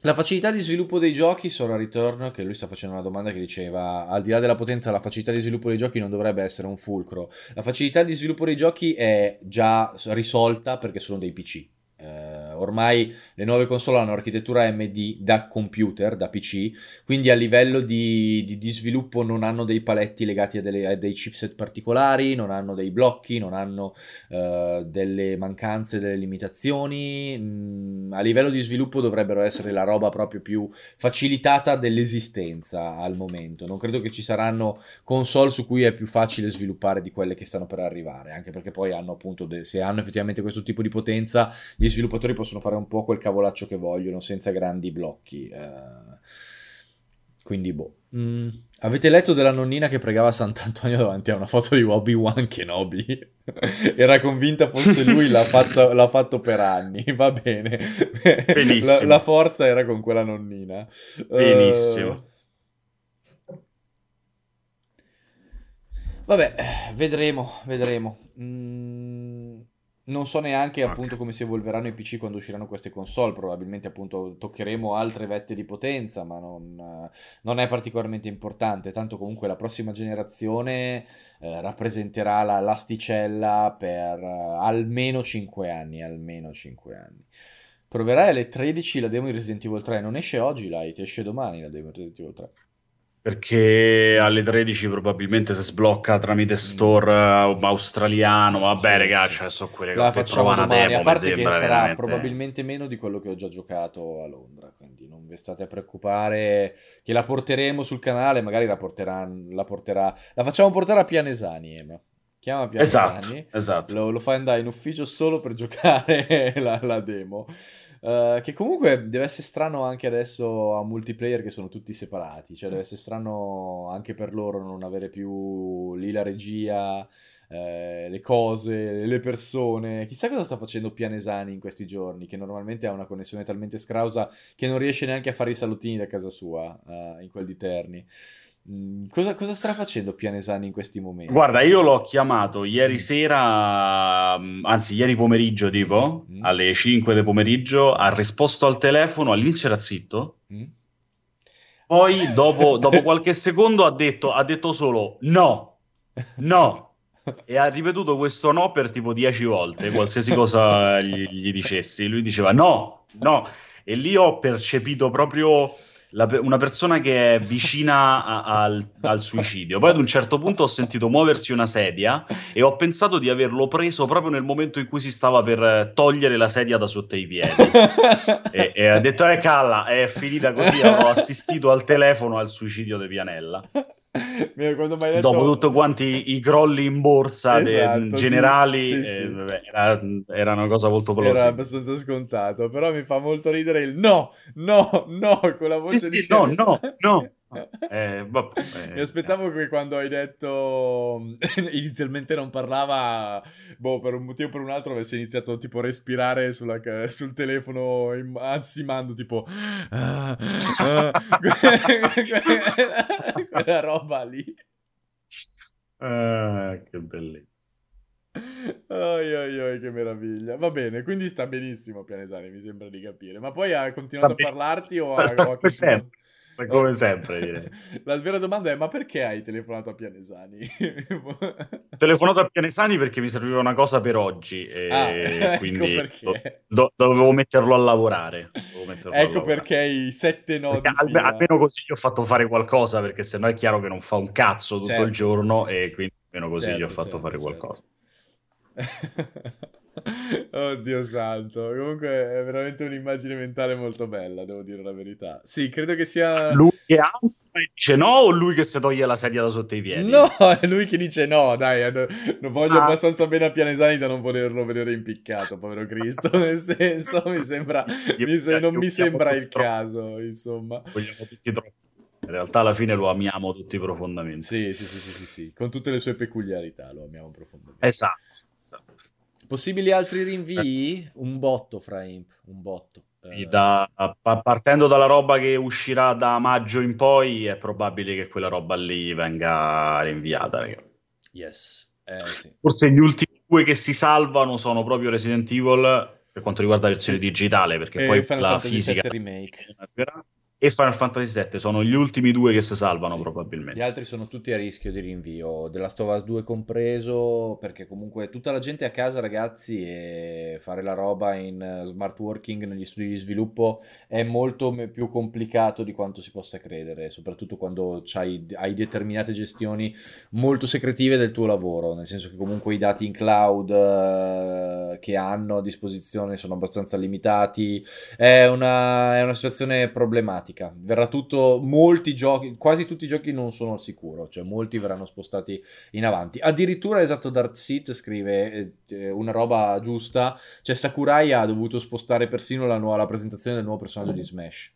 la facilità di sviluppo dei giochi, Sora Return, che lui sta facendo una domanda che diceva, al di là della potenza, la facilità di sviluppo dei giochi non dovrebbe essere un fulcro. La facilità di sviluppo dei giochi è già risolta perché sono dei PC. Eh, ormai le nuove console hanno architettura AMD da computer, da PC, quindi a livello di, di, di sviluppo non hanno dei paletti legati a, delle, a, dei chipset particolari, non hanno dei blocchi, non hanno uh, delle mancanze, delle limitazioni. Mm, a livello di sviluppo dovrebbero essere la roba proprio più facilitata dell'esistenza al momento. Non credo che ci saranno console su cui è più facile sviluppare di quelle che stanno per arrivare, anche perché poi hanno appunto, de- se hanno effettivamente questo tipo di potenza, gli sviluppatori possono fare un po' quel cavolaccio che vogliono senza grandi blocchi. Eh, quindi, boh. Mm. Avete letto della nonnina che pregava Sant'Antonio davanti a una foto di Obi-Wan Kenobi? Era convinta fosse lui, l'ha fatto, l'ha fatto per anni. Va bene. La, la, forza era con quella nonnina. Benissimo. Uh, vabbè, vedremo, vedremo. Mm. Non so neanche okay. appunto come si evolveranno i PC quando usciranno queste console, probabilmente appunto toccheremo altre vette di potenza, ma non, non è particolarmente importante, tanto comunque la prossima generazione eh, rappresenterà la, l'asticella per eh, almeno 5 anni, almeno 5 anni. Proverai alle 13 la demo di Resident Evil 3, non esce oggi Light, esce domani la demo di Resident Evil 3 perché alle 13 probabilmente si sblocca tramite store uh, australiano. Vabbè, sì, sì. cioè, so quelle la che facciamo domani, demo, a parte che sarà veramente... probabilmente meno di quello che ho già giocato a Londra, quindi non vi state a preoccupare che la porteremo sul canale, magari la, porterà, la, porterà... la facciamo portare a Pianesani, Ema. Chiama Pianesani, esatto, esatto. Lo, lo fa andare in ufficio solo per giocare la, la demo. Uh, che comunque deve essere strano anche adesso a multiplayer che sono tutti separati, cioè deve essere strano anche per loro non avere più lì la regia, eh, le cose, le persone. Chissà cosa sta facendo Pianesani in questi giorni, che normalmente ha una connessione talmente scrausa che non riesce neanche a fare i salutini da casa sua uh, in quel di Terni. Mm, cosa, cosa, starà facendo Pianesani in questi momenti? Guarda, io l'ho chiamato ieri mm. sera, mm, anzi ieri pomeriggio tipo, mm. alle 5 del pomeriggio, ha risposto al telefono, all'inizio era zitto, mm. poi dopo, dopo, qualche secondo ha detto, ha detto solo no, no, e ha ripetuto questo no per tipo 10 volte, qualsiasi cosa gli, gli dicessi, lui diceva no, no, e lì ho percepito proprio la, una persona che è vicina a, al, al, suicidio. Poi ad un certo punto ho sentito muoversi una sedia e ho pensato di averlo preso proprio nel momento in cui si stava per togliere la sedia da sotto i piedi. e, e ha detto: Eh, calla, è finita così. Ho assistito al telefono al suicidio di Pianella. Quando detto... Dopo tutto quanti i crolli in borsa esatto, generali, sì, sì. Eh, vabbè, era, era, una cosa molto plausibile. Era abbastanza scontato, però mi fa molto ridere il no, no, no, con la voce sì, di sì, no, no, no. Eh, vabbè, eh, Mi aspettavo che quando hai detto inizialmente non parlava, boh, per un motivo o per un altro avesse iniziato tipo a respirare sulla, sul telefono ansimando tipo ah, ah, quella roba lì. Ah, che bellezza. Oi, oi, oi, che meraviglia. Va bene, quindi sta benissimo Pianesani, mi sembra di capire. Ma poi ha continuato sta a parlarti o sta, ha, sta, come sempre direi. La vera domanda è: ma perché hai telefonato a Pianesani? Ho telefonato a Pianesani perché mi serviva una cosa per oggi e ah, ecco quindi do, do, dovevo metterlo a lavorare. Metterlo ecco a lavorare. perché i sette nodi. Al, almeno così gli ho fatto fare qualcosa perché sennò è chiaro che non fa un cazzo tutto certo. il giorno e quindi almeno così certo, gli ho fatto certo, fare certo. qualcosa. Oddio santo, comunque è veramente un'immagine mentale molto bella, devo dire la verità. Sì, credo che sia... Lui che ha dice no o lui che si toglie la sedia da sotto i piedi? No, è lui che dice no, dai, lo voglio ah. abbastanza bene a Pianesani da non volerlo vedere impiccato, povero Cristo, nel senso, mi sembra, mi se... non mi sembra il caso, insomma. Vogliamo tutti troppo. In realtà alla fine lo amiamo tutti profondamente. Sì, sì, sì, sì, sì, sì. con tutte le sue peculiarità lo amiamo profondamente. Esatto. Possibili altri rinvii? Un botto fra Imp, un botto. Sì, da, partendo dalla roba che uscirà da maggio in poi, è probabile che quella roba lì venga rinviata. Yes. Eh, sì. Forse gli ultimi due che si salvano sono proprio Resident Evil per quanto riguarda la versione digitale, perché e poi Final la Fantasy fisica remake e Final Fantasy VII sono gli ultimi due che si salvano sì. probabilmente. Gli altri sono tutti a rischio di rinvio, della Stovaz 2 compreso, perché comunque tutta la gente a casa ragazzi e fare la roba in smart working negli studi di sviluppo è molto più complicato di quanto si possa credere, soprattutto quando hai, hai determinate gestioni molto secretive del tuo lavoro, nel senso che comunque i dati in cloud uh, che hanno a disposizione sono abbastanza limitati, è una, è una situazione problematica pratica. Verrà tutto, molti giochi, quasi tutti i giochi non sono al sicuro, cioè molti verranno spostati in avanti. Addirittura, esatto, Dark Seat scrive eh, una roba giusta, cioè Sakurai ha dovuto spostare persino la, nuova, la presentazione del nuovo personaggio di Smash.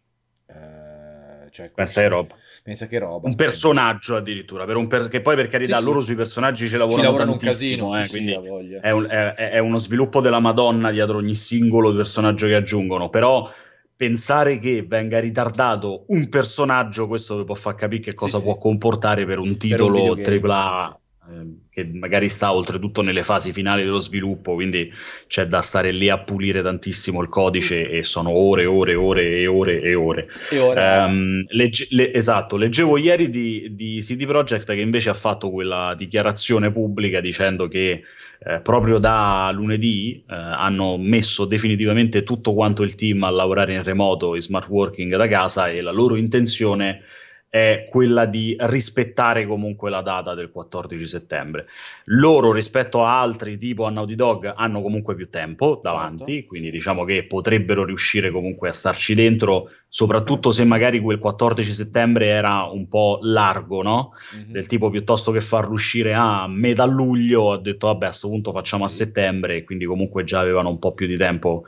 Eh, cioè, pensa che roba. Pensa che roba. Un personaggio addirittura, per un per... che poi per carità sì, loro sì. sui personaggi ci lavorano, lavorano un casino, eh, quindi è, un, è, è, uno sviluppo della Madonna dietro ogni singolo personaggio che aggiungono, però pensare che venga ritardato un personaggio, questo vi può far capire che cosa sì, può sì. comportare per un titolo per un AAA eh, che magari sta oltretutto nelle fasi finali dello sviluppo, quindi c'è da stare lì a pulire tantissimo il codice e sono ore e ore e ore e ore e ore. E ora... um, legge- le- esatto, leggevo ieri di, di CD Projekt che invece ha fatto quella dichiarazione pubblica dicendo che eh, proprio da lunedì eh, hanno messo definitivamente tutto quanto il team a lavorare in remoto, in smart working da casa e la loro intenzione è quella di rispettare comunque la data del 14 settembre. Loro rispetto a altri tipo a Naughty Dog hanno comunque più tempo davanti, certo. quindi diciamo che potrebbero riuscire comunque a starci dentro, soprattutto se magari quel 14 settembre era un po' largo, no? Mm-hmm. Del tipo piuttosto che farlo uscire a metà luglio, ha detto vabbè a questo punto facciamo sì. a settembre, quindi comunque già avevano un po' più di tempo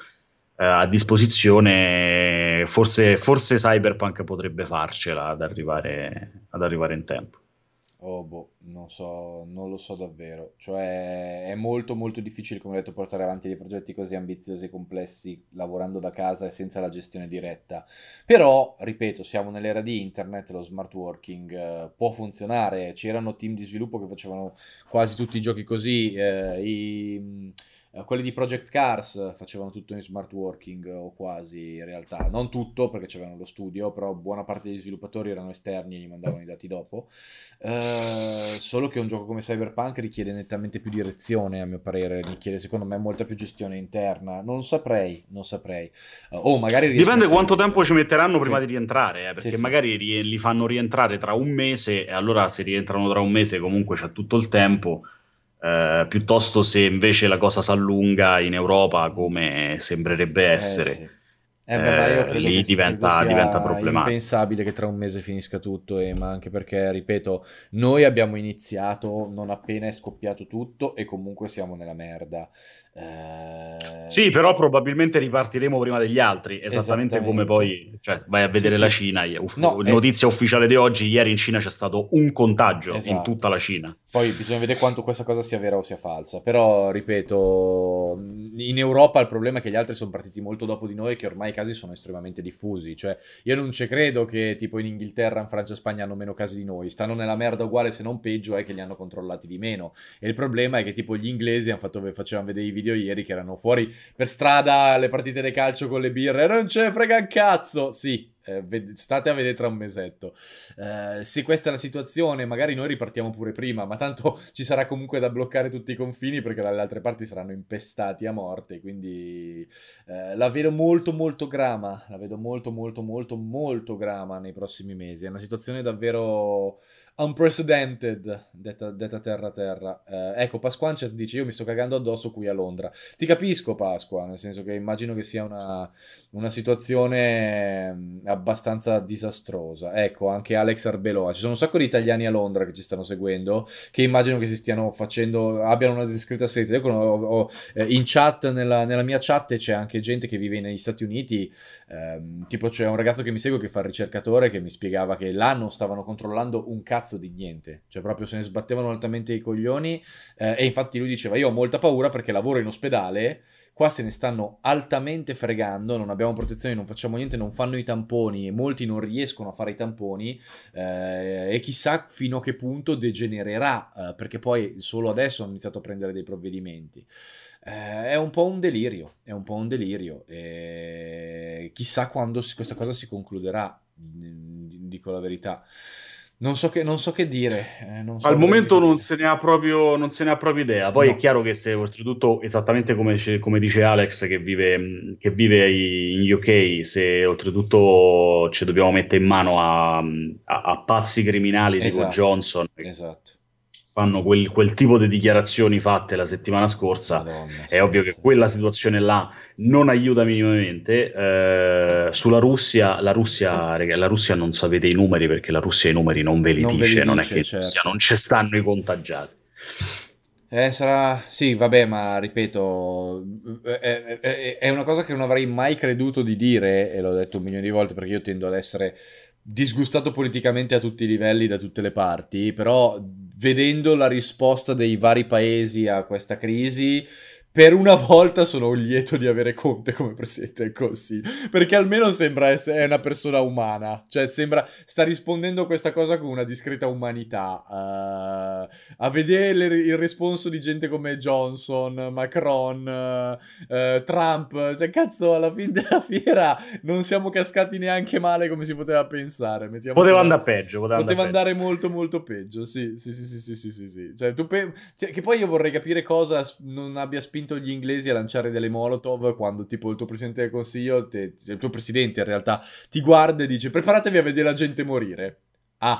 eh, a disposizione, forse, forse Cyberpunk potrebbe farcela ad arrivare, ad arrivare in tempo. Oh, boh, non so, non lo so davvero. Cioè, è molto, molto difficile, come ho detto, portare avanti dei progetti così ambiziosi e complessi lavorando da casa e senza la gestione diretta. Però, ripeto, siamo nell'era di internet, lo smart working eh, può funzionare. C'erano team di sviluppo che facevano quasi tutti i giochi così. Eh, i quelli di Project Cars facevano tutto in smart working o quasi in realtà, non tutto perché c'erano lo studio, però buona parte degli sviluppatori erano esterni e gli mandavano i dati dopo. Uh, solo che un gioco come Cyberpunk richiede nettamente più direzione, a mio parere, richiede secondo me molta più gestione interna. Non saprei, non saprei. Uh, oh, magari Dipende quanto tempo ci metteranno prima sì. di rientrare, eh, perché sì, magari sì. li fanno rientrare tra un mese e allora se rientrano tra un mese comunque c'è tutto il tempo eh, piuttosto se invece la cosa si allunga in Europa come sembrerebbe eh, essere. Eh, sì. Eh beh, eh, lì diventa, diventa problematico. È impensabile che tra un mese finisca tutto, eh, ma anche perché, ripeto, noi abbiamo iniziato non appena è scoppiato tutto e comunque siamo nella merda. Eh... Sì, però probabilmente ripartiremo prima degli altri, esattamente, esattamente. come poi cioè, vai a vedere sì, la Cina. Uff- no, notizia è... ufficiale di oggi, ieri in Cina c'è stato un contagio esatto. in tutta la Cina. Poi bisogna vedere quanto questa cosa sia vera o sia falsa, però ripeto, in Europa il problema è che gli altri sono partiti molto dopo di noi e che ormai i casi sono estremamente diffusi, cioè io non ci credo che tipo in Inghilterra, in Francia e Spagna hanno meno casi di noi, stanno nella merda uguale se non peggio è che li hanno controllati di meno e il problema è che tipo gli inglesi hanno fatto, facevano vedere i video video ieri che erano fuori per strada le partite di calcio con le birre. Non ce ne frega un cazzo. Sì, eh, state a vedere tra un mesetto. Eh, se questa è la situazione, magari noi ripartiamo pure prima, ma tanto ci sarà comunque da bloccare tutti i confini perché dalle altre parti saranno impestati a morte, quindi eh, la vedo molto molto grama, la vedo molto molto molto molto grama nei prossimi mesi. È una situazione davvero unprecedented, detta, detta terra terra. Eh, ecco, Pasquancet dice, io mi sto cagando addosso qui a Londra. Ti capisco, Pasqua, nel senso che immagino che sia una, una situazione mm, abbastanza disastrosa. Ecco, anche Alex Arbeloa. Ci sono un sacco di italiani a Londra che ci stanno seguendo, che immagino che si stiano facendo, abbiano una descritta serie. Io ho, ho, eh, in chat, nella, nella, mia chat c'è anche gente che vive negli Stati Uniti, ehm, tipo c'è un ragazzo che mi segue che fa il ricercatore che mi spiegava che l'anno stavano controllando un cazzo cazzo di niente, cioè proprio se ne sbattevano altamente i coglioni eh, e infatti lui diceva io ho molta paura perché lavoro in ospedale, qua se ne stanno altamente fregando, non abbiamo protezione, non facciamo niente, non fanno i tamponi e molti non riescono a fare i tamponi eh, e chissà fino a che punto degenererà eh, perché poi solo adesso hanno iniziato a prendere dei provvedimenti. Eh, è un po' un delirio, è un po' un delirio e chissà quando questa cosa si concluderà, dico la verità. Non so che, non so che dire. Eh, so Al momento non se, proprio, non se, ne ha proprio, idea. Poi no. è chiaro che se oltretutto, esattamente come, come dice Alex, che vive, che vive, in UK, se oltretutto ci dobbiamo mettere in mano a, a, a pazzi criminali esatto. tipo Johnson, esatto fanno quel, quel, tipo di dichiarazioni fatte la settimana scorsa, Madonna, è sì, ovvio che quella situazione là non aiuta minimamente. Eh, sulla Russia, la Russia, la Russia non sapete i numeri perché la Russia i numeri non ve li non dice, non dice, è che certo. Russia, non ci stanno i contagiati. Eh, sarà... Sì, vabbè, ma ripeto, è, è, è, una cosa che non avrei mai creduto di dire, e l'ho detto un milione di volte perché io tendo ad essere disgustato politicamente a tutti i livelli da tutte le parti, però vedendo la risposta dei vari paesi a questa crisi per una volta sono lieto di avere Conte come presidente del Consiglio, perché almeno sembra essere una persona umana, cioè sembra sta rispondendo a questa cosa con una discreta umanità. Uh, a vedere il responso di gente come Johnson, Macron, uh, Trump, cioè cazzo, alla fine della fiera non siamo cascati neanche male come si poteva pensare. Poteva andare peggio, poteva, poteva andare, andare molto molto peggio, sì, sì, sì, sì, sì, sì, sì, sì. Cioè, tu pe- cioè, che poi io vorrei capire cosa non abbia spinto spinto gli inglesi a lanciare delle molotov quando tipo il tuo presidente del consiglio, te, il tuo presidente in realtà, ti guarda e dice preparatevi a vedere la gente morire. Ah,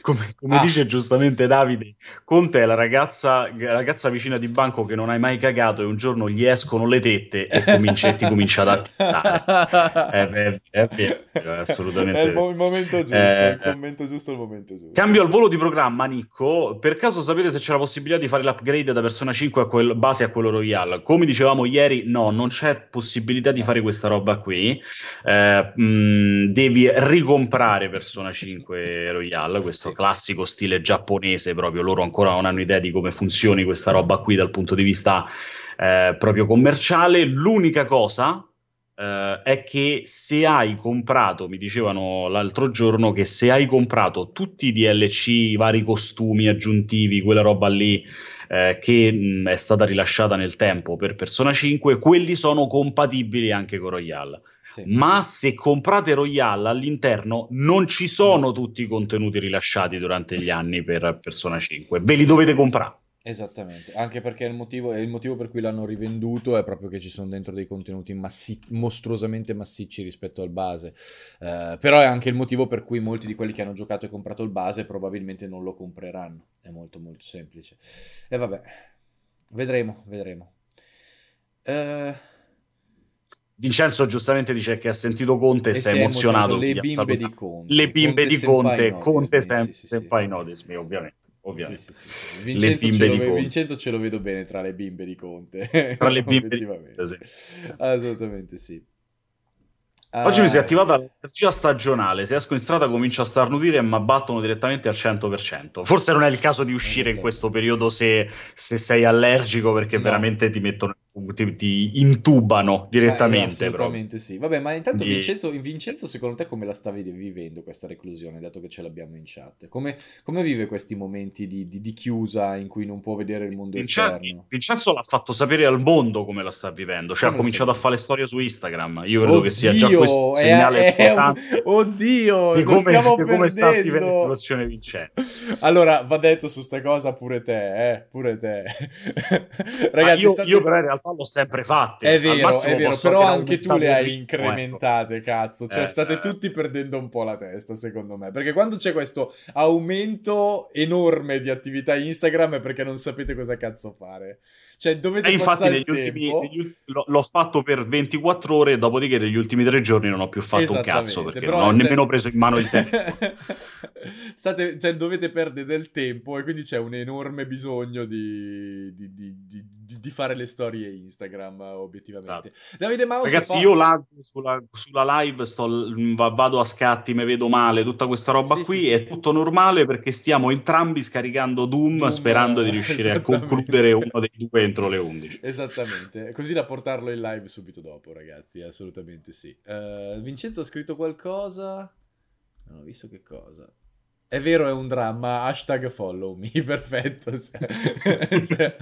come, come ah. dice giustamente Davide, Conte è la ragazza, la ragazza, vicina di banco che non hai mai cagato e un giorno gli escono le tette e, comincia, e ti comincia ad attizzare. è, è, è, è, assolutamente. È il, mo- il momento giusto, eh, il momento giusto, il momento giusto. Cambio al volo di programma, Nicco. Per caso sapete se c'è la possibilità di fare l'upgrade da Persona 5 a quel, base a quello Royale? Come dicevamo ieri, no, non c'è possibilità di fare questa roba qui. Eh, mh, devi ricomprare Persona 5 Royale, questo questo classico stile giapponese, proprio loro ancora non hanno idea di come funzioni questa roba qui dal punto di vista eh, proprio commerciale. L'unica cosa Uh, è che se hai comprato, mi dicevano l'altro giorno, che se hai comprato tutti i DLC, i vari costumi aggiuntivi, quella roba lì uh, che mh, è stata rilasciata nel tempo per Persona 5, quelli sono compatibili anche con Royale. Sì. Ma se comprate Royale all'interno non ci sono tutti i contenuti rilasciati durante gli anni per Persona 5, ve li dovete comprare. Esattamente, anche perché il motivo, il motivo, per cui l'hanno rivenduto è proprio che ci sono dentro dei contenuti massi- mostruosamente massicci rispetto al base. Uh, però è anche il motivo per cui molti di quelli che hanno giocato e comprato il base probabilmente non lo compreranno. È molto molto semplice. E vabbè, vedremo, vedremo. Uh... Vincenzo giustamente dice che ha sentito Conte e, e si è emozionato. Le bimbe di Conte. Le bimbe Conte di Conte, Conte sempre sì, sì, sì. notice me, ovviamente. ovviamente. Sì, sì. Vincenzo, ce ve- Vincenzo, ce lo vedo bene tra le bimbe di Conte. Tra le bimbe di Conte. Assolutamente sì. Oggi mi si è ah. attivata l'energia stagionale. Se esco in strada comincio a starnutire mi abbattono direttamente al 100%. Forse non è il caso di uscire in questo periodo se, se sei allergico perché no. veramente ti mettono ti, ti intubano direttamente. Eh, assolutamente sì. Vabbè, ma intanto Quindi... Vincenzo, Vincenzo, secondo te come la stavi vivendo questa reclusione, dato che ce l'abbiamo in chat? Come, come vive questi momenti di, di, di, chiusa in cui non può vedere il mondo Vincenzo, esterno? Vincenzo l'ha fatto sapere al mondo come la sta vivendo, cioè come ha cominciato a fare le storie su Instagram. Io credo oddio, che sia già questo segnale è, è un... Oddio, di come, di come sta vivendo la situazione Vincenzo. Allora, va detto su sta cosa pure te, eh, pure te. Ragazzi, io, state... io però in realtà l'ho sempre fatte. È vero, è vero, però anche tu le hai incrementate, ecco. cazzo. Cioè, eh, state eh. tutti perdendo un po' la testa, secondo me. Perché quando c'è questo aumento enorme di attività Instagram è perché non sapete cosa cazzo fare. Cioè, dovete eh, infatti, negli ultimi, negli, l'ho fatto per 24 ore, dopodiché negli ultimi tre giorni non ho più fatto un cazzo perché non ho cioè... nemmeno preso in mano il tempo. State, cioè, dovete perdere del tempo e quindi c'è un enorme bisogno di, di, di, di fare le storie Instagram, obiettivamente. Esatto. Davide Mouse Ragazzi, io là, sulla, sulla, live sto, vado a scatti, mi vedo male, tutta questa roba sì, qui sì, è sì. tutto normale perché stiamo entrambi scaricando Doom, Doom sperando di riuscire a concludere uno dei due entro le 11. Esattamente, così da portarlo in live subito dopo, ragazzi, assolutamente sì. Uh, Vincenzo ha scritto qualcosa? Non ho visto che cosa. È vero, è un dramma. Hashtag follow me, perfetto. cioè,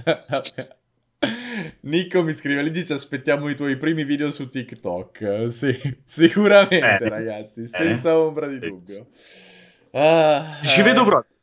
Nico mi scrive, lì ci aspettiamo i tuoi primi video su TikTok. Sì, sicuramente, eh, ragazzi, eh. senza ombra di dubbio. Ah, Ci eh. vedo proprio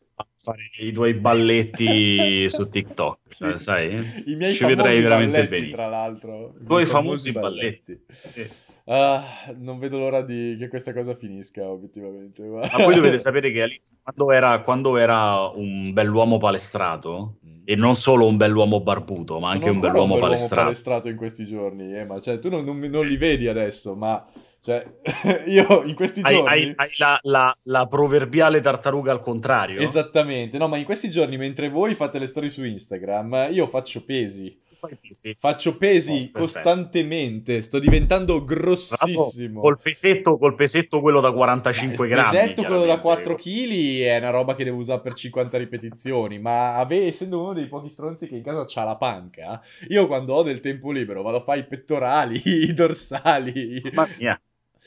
fare i tuoi balletti su TikTok, sì. sai? I miei Ci vedrei veramente benissimo. Tra l'altro, i tuoi famosi, famosi balletti. balletti. Sì. Ah, non vedo l'ora di... che questa cosa finisca, obiettivamente. Ma voi dovete sapere che quando era, quando era un bell'uomo palestrato, mm. e non solo un bell'uomo barbuto, ma Sono anche un bell'uomo, un bell'uomo palestrato. palestrato in questi giorni, eh, ma cioè, tu non, non, non li vedi adesso, ma cioè, io in questi giorni... Hai, hai, hai la, la, la, proverbiale tartaruga al contrario. Esattamente. No, ma in questi giorni, mentre voi fate le storie su Instagram, io faccio pesi. Pesi. Faccio pesi oh, costantemente. Sto diventando grossissimo. Col pesetto, col pesetto quello da 45 grammi. Il pesetto quello da 4 kg è una roba che devo usare per 50 ripetizioni. Ma ave, essendo uno dei pochi stronzi che in casa c'ha la panca, io quando ho del tempo libero vado a fare i pettorali, i dorsali. Mamma mia.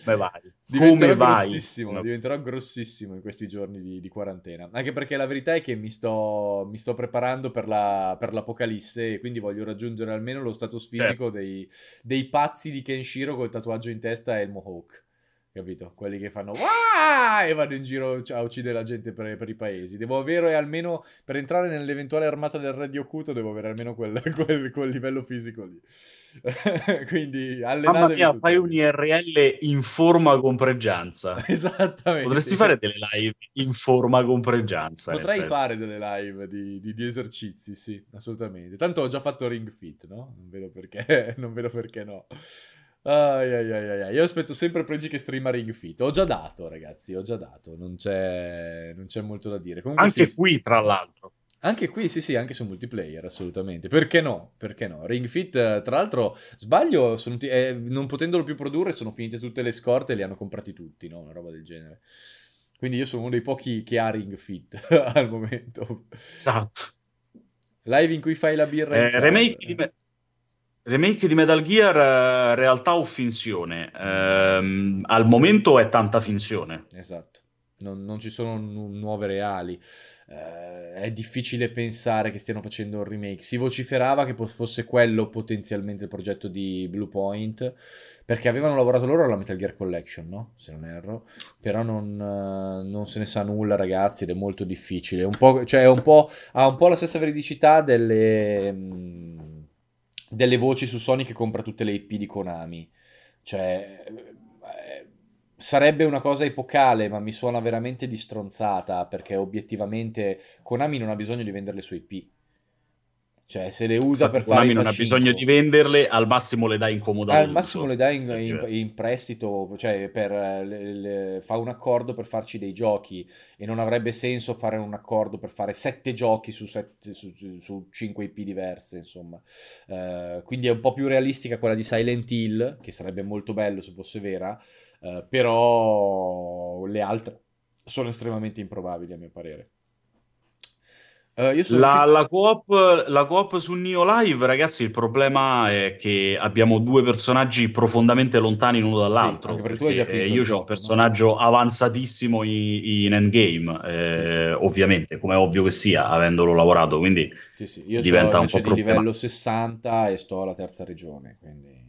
Come vai? Diventerò Come grossissimo, vai? diventerò grossissimo in questi giorni di, di, quarantena. Anche perché la verità è che mi sto, mi sto preparando per, la, per, l'apocalisse e quindi voglio raggiungere almeno lo status fisico certo. dei, dei, pazzi di Kenshiro col tatuaggio in testa e il mohawk. Capito? Quelli che fanno Wah! e vanno in giro a uccidere la gente per, per, i paesi. Devo avere almeno, per entrare nell'eventuale armata del Re di Okuto, devo avere almeno quel, quel, quel livello fisico lì. Quindi allenatevi Mamma mia, fai un IRL in forma con pregianza. Esattamente. Potresti fare delle live in forma con pregianza. Potrei fare delle live di, di, di, esercizi, sì, assolutamente. Tanto ho già fatto Ring Fit, no? Non vedo perché, non vedo perché no. Ai, ai, ai, ai. Io aspetto sempre Pregi che streama Ring Fit. Ho già dato, ragazzi, ho già dato. Non c'è, non c'è molto da dire. Comunque Anche sì. qui, tra l'altro. Anche qui, sì, sì, anche su multiplayer, assolutamente. Perché no? Perché no? Ring Fit, tra l'altro, sbaglio, t- eh, non potendolo più produrre, sono finite tutte le scorte e li hanno comprati tutti, no? Una roba del genere. Quindi io sono uno dei pochi che ha Ring Fit al momento. Esatto. Live in cui fai la birra. Eh, remake, di me- remake, di Metal Gear, uh, realtà o finzione? Uh, al momento è tanta finzione. Esatto. Non, non ci sono nu- nuove reali eh, è difficile pensare che stiano facendo un remake. Si vociferava che fosse quello potenzialmente il progetto di Bluepoint, perché avevano lavorato loro alla Metal Gear Collection, no? Se non erro. Però non, uh, non se ne sa nulla, ragazzi, ed è molto difficile. Un po', cioè, un po', ha un po' la stessa veridicità delle, mh, mm, delle voci su Sony che compra tutte le IP di Konami. Cioè sarebbe una cosa epocale, ma mi suona veramente di stronzata perché obiettivamente Konami non ha bisogno di vendere le sue IP. Cioè, se le usa per Konami fare non ha bisogno di venderle, al massimo le dà in comodo Al massimo le dà in, in, in prestito, cioè per, le, le, fa un accordo per farci dei giochi e non avrebbe senso fare un accordo per fare sette giochi su, sette, su, su cinque IP diverse, insomma. Uh, quindi è un po' più realistica quella di Silent Hill, che sarebbe molto bello se fosse vera, uh, però le altre sono estremamente improbabili a mio parere. Uh, la, la, co-op, la, co-op, su Neo Live, ragazzi, il problema è che abbiamo due personaggi profondamente lontani l'uno dall'altro. Sì, perché tu hai già finito io ho un personaggio avanzatissimo in, in endgame, eh, sì, sì. ovviamente, come è ovvio che sia, avendolo lavorato, quindi diventa un po' di livello 60 e sto alla terza regione, quindi...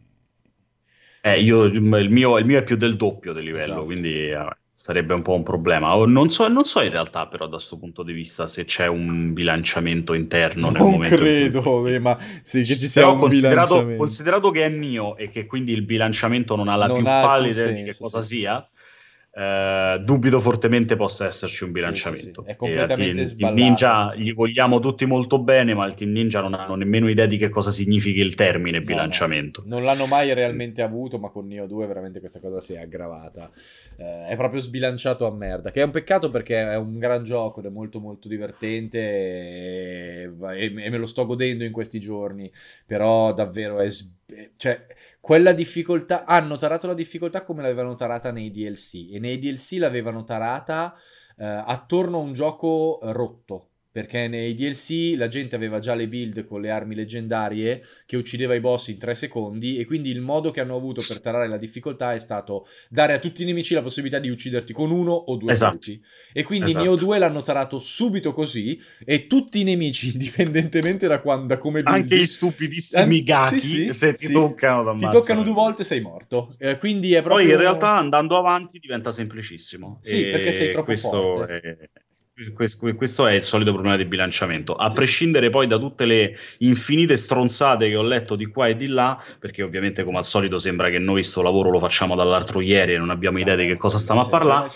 Eh, io, il, mio, il, mio, è più del doppio del livello, esatto. quindi... Eh, sarebbe un po' un problema. Non so, non so in realtà, però, da questo punto di vista, se c'è un bilanciamento interno nel non momento. credo, cui... ma sì, che ci sia un considerato, considerato, che è mio e che quindi il bilanciamento non ha la non più pallida idea di che cosa sia. Eh, dubito fortemente possa esserci un bilanciamento. Sì, sì, È completamente il Team Ninja gli vogliamo tutti molto bene, ma il Team Ninja non hanno nemmeno idea di che cosa significhi il termine no, bilanciamento. No. Non l'hanno mai realmente avuto, ma con Neo 2 veramente questa cosa si è aggravata. Eh, è proprio sbilanciato a merda, che è un peccato perché è un gran gioco ed è molto molto divertente e, e, e me lo sto godendo in questi giorni, però davvero è sbilanciato cioè, quella difficoltà hanno tarato la difficoltà come l'avevano tarata nei DLC e nei DLC l'avevano tarata eh, attorno a un gioco rotto perché nei DLC la gente aveva già le build con le armi leggendarie che uccideva i boss in 3 secondi e quindi il modo che hanno avuto per tarare la difficoltà è stato dare a tutti i nemici la possibilità di ucciderti con uno o due esatto. colpi. E quindi esatto. Neo 2 l'hanno tarato subito così e tutti i nemici, indipendentemente da, quando, da come build... Anche i stupidissimi eh, gatti, sì, sì, se ti sì. toccano Ti toccano due volte sei morto. Eh, quindi è proprio... Poi in realtà andando avanti diventa semplicissimo. Sì, perché sei troppo forte. È questo è il solito problema di bilanciamento, a prescindere poi da tutte le infinite stronzate che ho letto di qua e di là, perché ovviamente come al solito sembra che noi sto lavoro lo facciamo dall'altro ieri e non abbiamo idea di che cosa stiamo a parlare,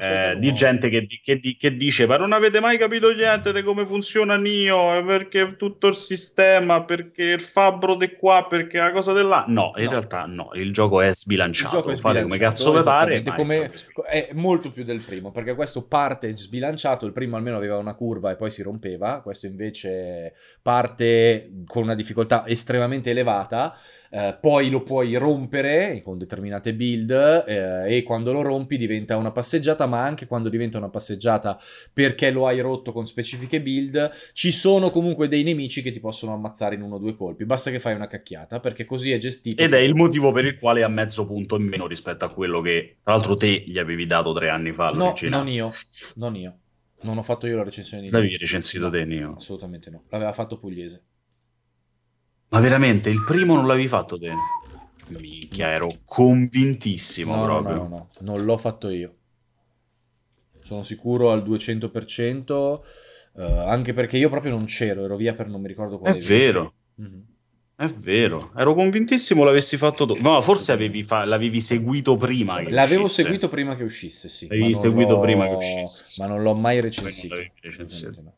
eh, di gente che, che, che, dice ma non avete mai capito niente di come funziona Nio, perché tutto il sistema, perché il fabbro di qua, perché la cosa di là. No, in no. realtà no, il gioco è sbilanciato, il gioco è sbilanciato, fate come cazzo vi pare. Come, è molto più del primo, perché questo parte sbilanciato il primo almeno aveva una curva e poi si rompeva, questo invece parte con una difficoltà estremamente elevata, eh, poi lo puoi rompere con determinate build eh, e quando lo rompi diventa una passeggiata, ma anche quando diventa una passeggiata perché lo hai rotto con specifiche build, ci sono comunque dei nemici che ti possono ammazzare in uno o due colpi, basta che fai una cacchiata perché così è gestito. Ed è il motivo per il quale ha mezzo punto in meno rispetto a quello che tra l'altro te gli avevi dato tre anni fa. No, non io, non io. Non ho fatto io la recensione di L'avevi recensito te, Nio? Assolutamente no. L'aveva fatto Pugliese. Ma veramente, il primo non l'avevi fatto te? Minchia, ero convintissimo no, proprio. No, no, no, non l'ho fatto io. Sono sicuro al 200%, uh, eh, anche perché io proprio non c'ero, ero via per non mi ricordo quale. È vero. Mm-hmm. È vero, ero convintissimo l'avessi fatto dopo. No, forse avevi fa... l'avevi seguito prima che L'avevo uscisse. seguito prima che uscisse, sì. L'avevi seguito l'ho... prima che uscisse. Ma non l'ho mai recensito. recensito.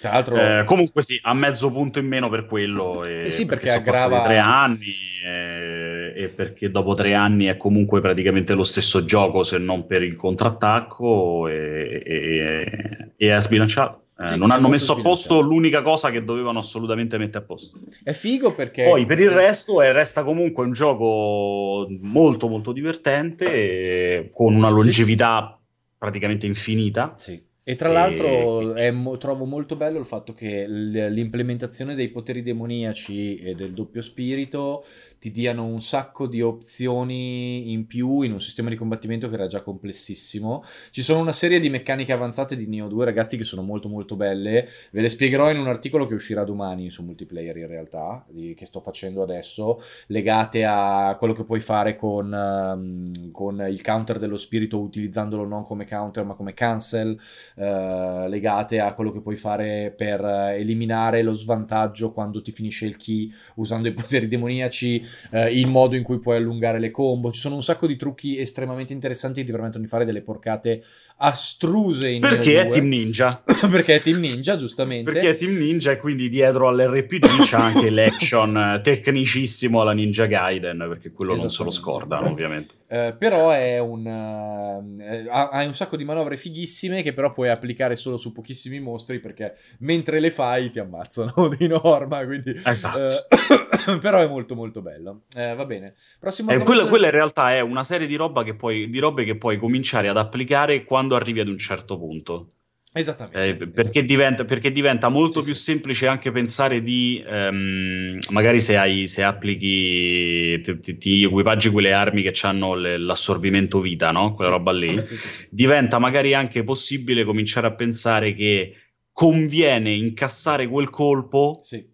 Tra l'altro... Eh, comunque sì, a mezzo punto in meno per quello. E eh sì, perché, perché aggrava... tre anni e... e perché dopo tre anni è comunque praticamente lo stesso gioco se non per il contrattacco e, e... e è sbilanciato. Eh, sì, non hanno messo a posto l'unica cosa che dovevano assolutamente mettere a posto. È figo perché... Poi per il resto è, resta comunque un gioco molto molto divertente, con una longevità sì, sì. praticamente infinita. Sì. E tra l'altro e... mo- trovo molto bello il fatto che l- l'implementazione dei poteri demoniaci e del doppio spirito ti diano un sacco di opzioni in più in un sistema di combattimento che era già complessissimo. Ci sono una serie di meccaniche avanzate di Neo 2, ragazzi, che sono molto molto belle. Ve le spiegherò in un articolo che uscirà domani su multiplayer in realtà, di, che sto facendo adesso, legate a quello che puoi fare con, um, con il counter dello spirito utilizzandolo non come counter ma come cancel, uh, legate a quello che puoi fare per eliminare lo svantaggio quando ti finisce il key usando i poteri demoniaci eh, il modo in cui puoi allungare le combo. Ci sono un sacco di trucchi estremamente interessanti che ti permettono di fare delle porcate astruse in Perché è Team Ninja. Perché è Team Ninja, giustamente. Perché è Team Ninja e quindi dietro all'RPG c'è anche l'action tecnicissimo alla Ninja Gaiden, perché quello non se lo scordano, ovviamente. Uh, però è un uh, hai un sacco di manovre fighissime che però puoi applicare solo su pochissimi mostri perché mentre le fai ti ammazzano di norma quindi esatto. uh, però è molto molto bello. Va bene. Prossimo eh, quella, quella, in realtà è una serie di, roba che puoi, di robe che puoi cominciare ad applicare quando arrivi ad un certo punto Esattamente. Eh, perché, esattamente. Diventa, perché, Diventa, molto sì, più sì. semplice anche pensare di, um, magari se, hai, se applichi, ti, ti, equipaggi quelle armi che hanno l'assorbimento vita, no? Quella sì. roba lì, diventa magari anche possibile cominciare a pensare che conviene incassare quel colpo sì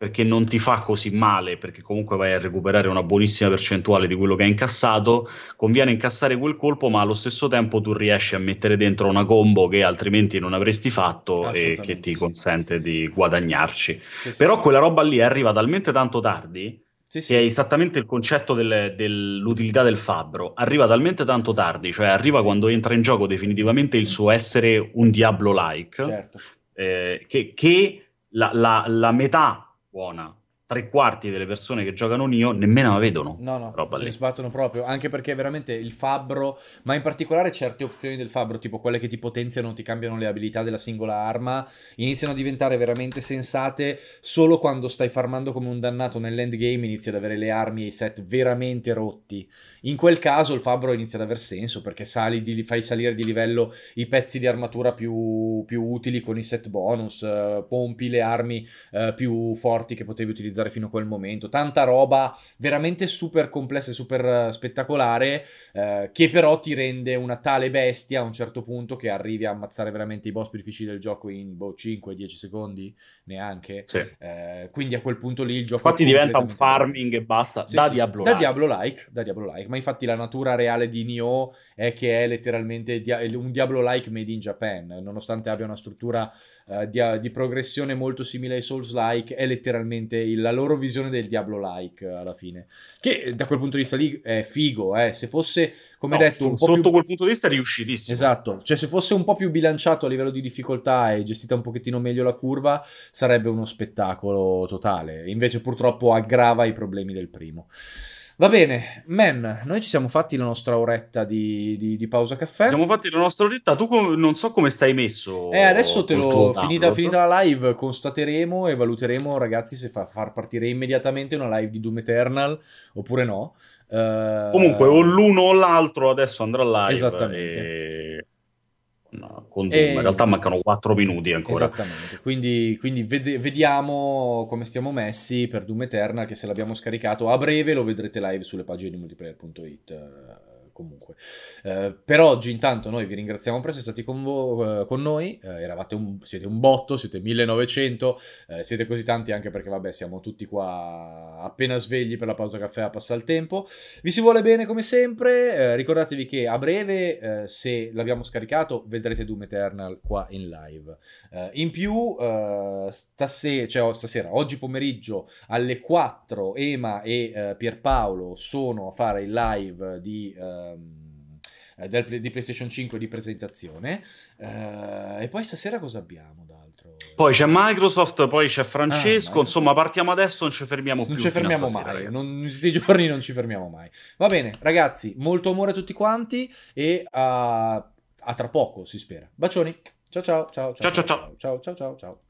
perché non ti fa così male, perché comunque vai a recuperare una buonissima percentuale di quello che hai incassato, conviene incassare quel colpo, ma allo stesso tempo tu riesci a mettere dentro una combo che altrimenti non avresti fatto e che ti sì. consente di guadagnarci. Sì, Però sì, quella roba lì arriva talmente tanto tardi che è esattamente il concetto del, dell'utilità del fabbro. Arriva talmente tanto tardi, cioè arriva quando entra in gioco definitivamente il suo essere un Diablo-like, certo. eh, che, che la, la, la metà Warner Tre quarti delle persone che giocano Nio nemmeno la vedono. No, no, roba se ne sbattono proprio. Anche perché veramente il fabbro, ma in particolare certe opzioni del fabbro, tipo quelle che ti potenziano, ti cambiano le abilità della singola arma, iniziano a diventare veramente sensate solo quando stai farmando come un dannato nell'endgame, inizi ad avere le armi e i set veramente rotti. In quel caso il fabbro inizia ad aver senso perché sali di, fai salire di livello i pezzi di armatura più, più utili con i set bonus, uh, pompi le armi uh, più forti che potevi utilizzare fino a quel momento. Tanta roba veramente super complessa e super uh, spettacolare uh, che però ti rende una tale bestia a un certo punto che arrivi a ammazzare veramente i boss più difficili del gioco in boh, 5-10 secondi neanche. Sì. Uh, quindi a quel punto lì il gioco... Infatti diventa un farming e basta, sì, da sì, Diablo-like. Da Diablo-like, da Diablo-like, ma infatti la natura reale di Nioh è che è letteralmente un Diablo-like made in Japan, nonostante abbia una struttura uh, di, di, progressione molto simile ai Souls-like, è letteralmente il, la loro visione del Diablo-like alla fine. Che da quel punto di vista lì è figo, eh. se fosse, come no, detto, un po sotto più... quel punto di vista è riuscitissimo. Esatto, cioè se fosse un po' più bilanciato a livello di difficoltà e gestita un pochettino meglio la curva, sarebbe uno spettacolo totale. Invece purtroppo aggrava i problemi del primo. Va bene, men, noi ci siamo fatti la nostra oretta di, di, di pausa caffè. Ci siamo fatti la nostra oretta, tu com- non so come stai messo. Eh, adesso te lo, finita, finita, la live, constateremo e valuteremo, ragazzi, se fa, far partire immediatamente una live di Doom Eternal oppure no. Uh... Comunque, o l'uno o l'altro adesso andrà live. Esattamente. E con Doom. E... In realtà mancano 4 minuti ancora. Esattamente, quindi, quindi ved- vediamo come stiamo messi per Doom Eternal, che se l'abbiamo scaricato a breve lo vedrete live sulle pagine di multiplayer.it comunque. Eh, per oggi intanto noi vi ringraziamo per essere stati con, vo- eh, con noi, eh, un, siete un botto, siete 1900, eh, siete così tanti anche perché vabbè siamo tutti qua appena svegli per la pausa caffè a passare il tempo. Vi si vuole bene come sempre, eh, ricordatevi che a breve eh, se l'abbiamo scaricato vedrete Doom Eternal qua in live. in più stasera, cioè stasera, oggi pomeriggio alle 4 Ema e Pierpaolo sono a fare il live di uh, del, di PlayStation 5 di presentazione. Uh, e poi stasera cosa abbiamo d'altro? Poi c'è Microsoft, poi c'è Francesco. Ah, insomma, partiamo adesso, non ci fermiamo non più. Non ci fermiamo mai. Non, questi giorni non ci fermiamo mai. Va bene, ragazzi, molto amore a tutti quanti e a, a tra poco, si spera. Bacioni. Ciao ciao ciao ciao ciao ciao ciao ciao ciao ciao.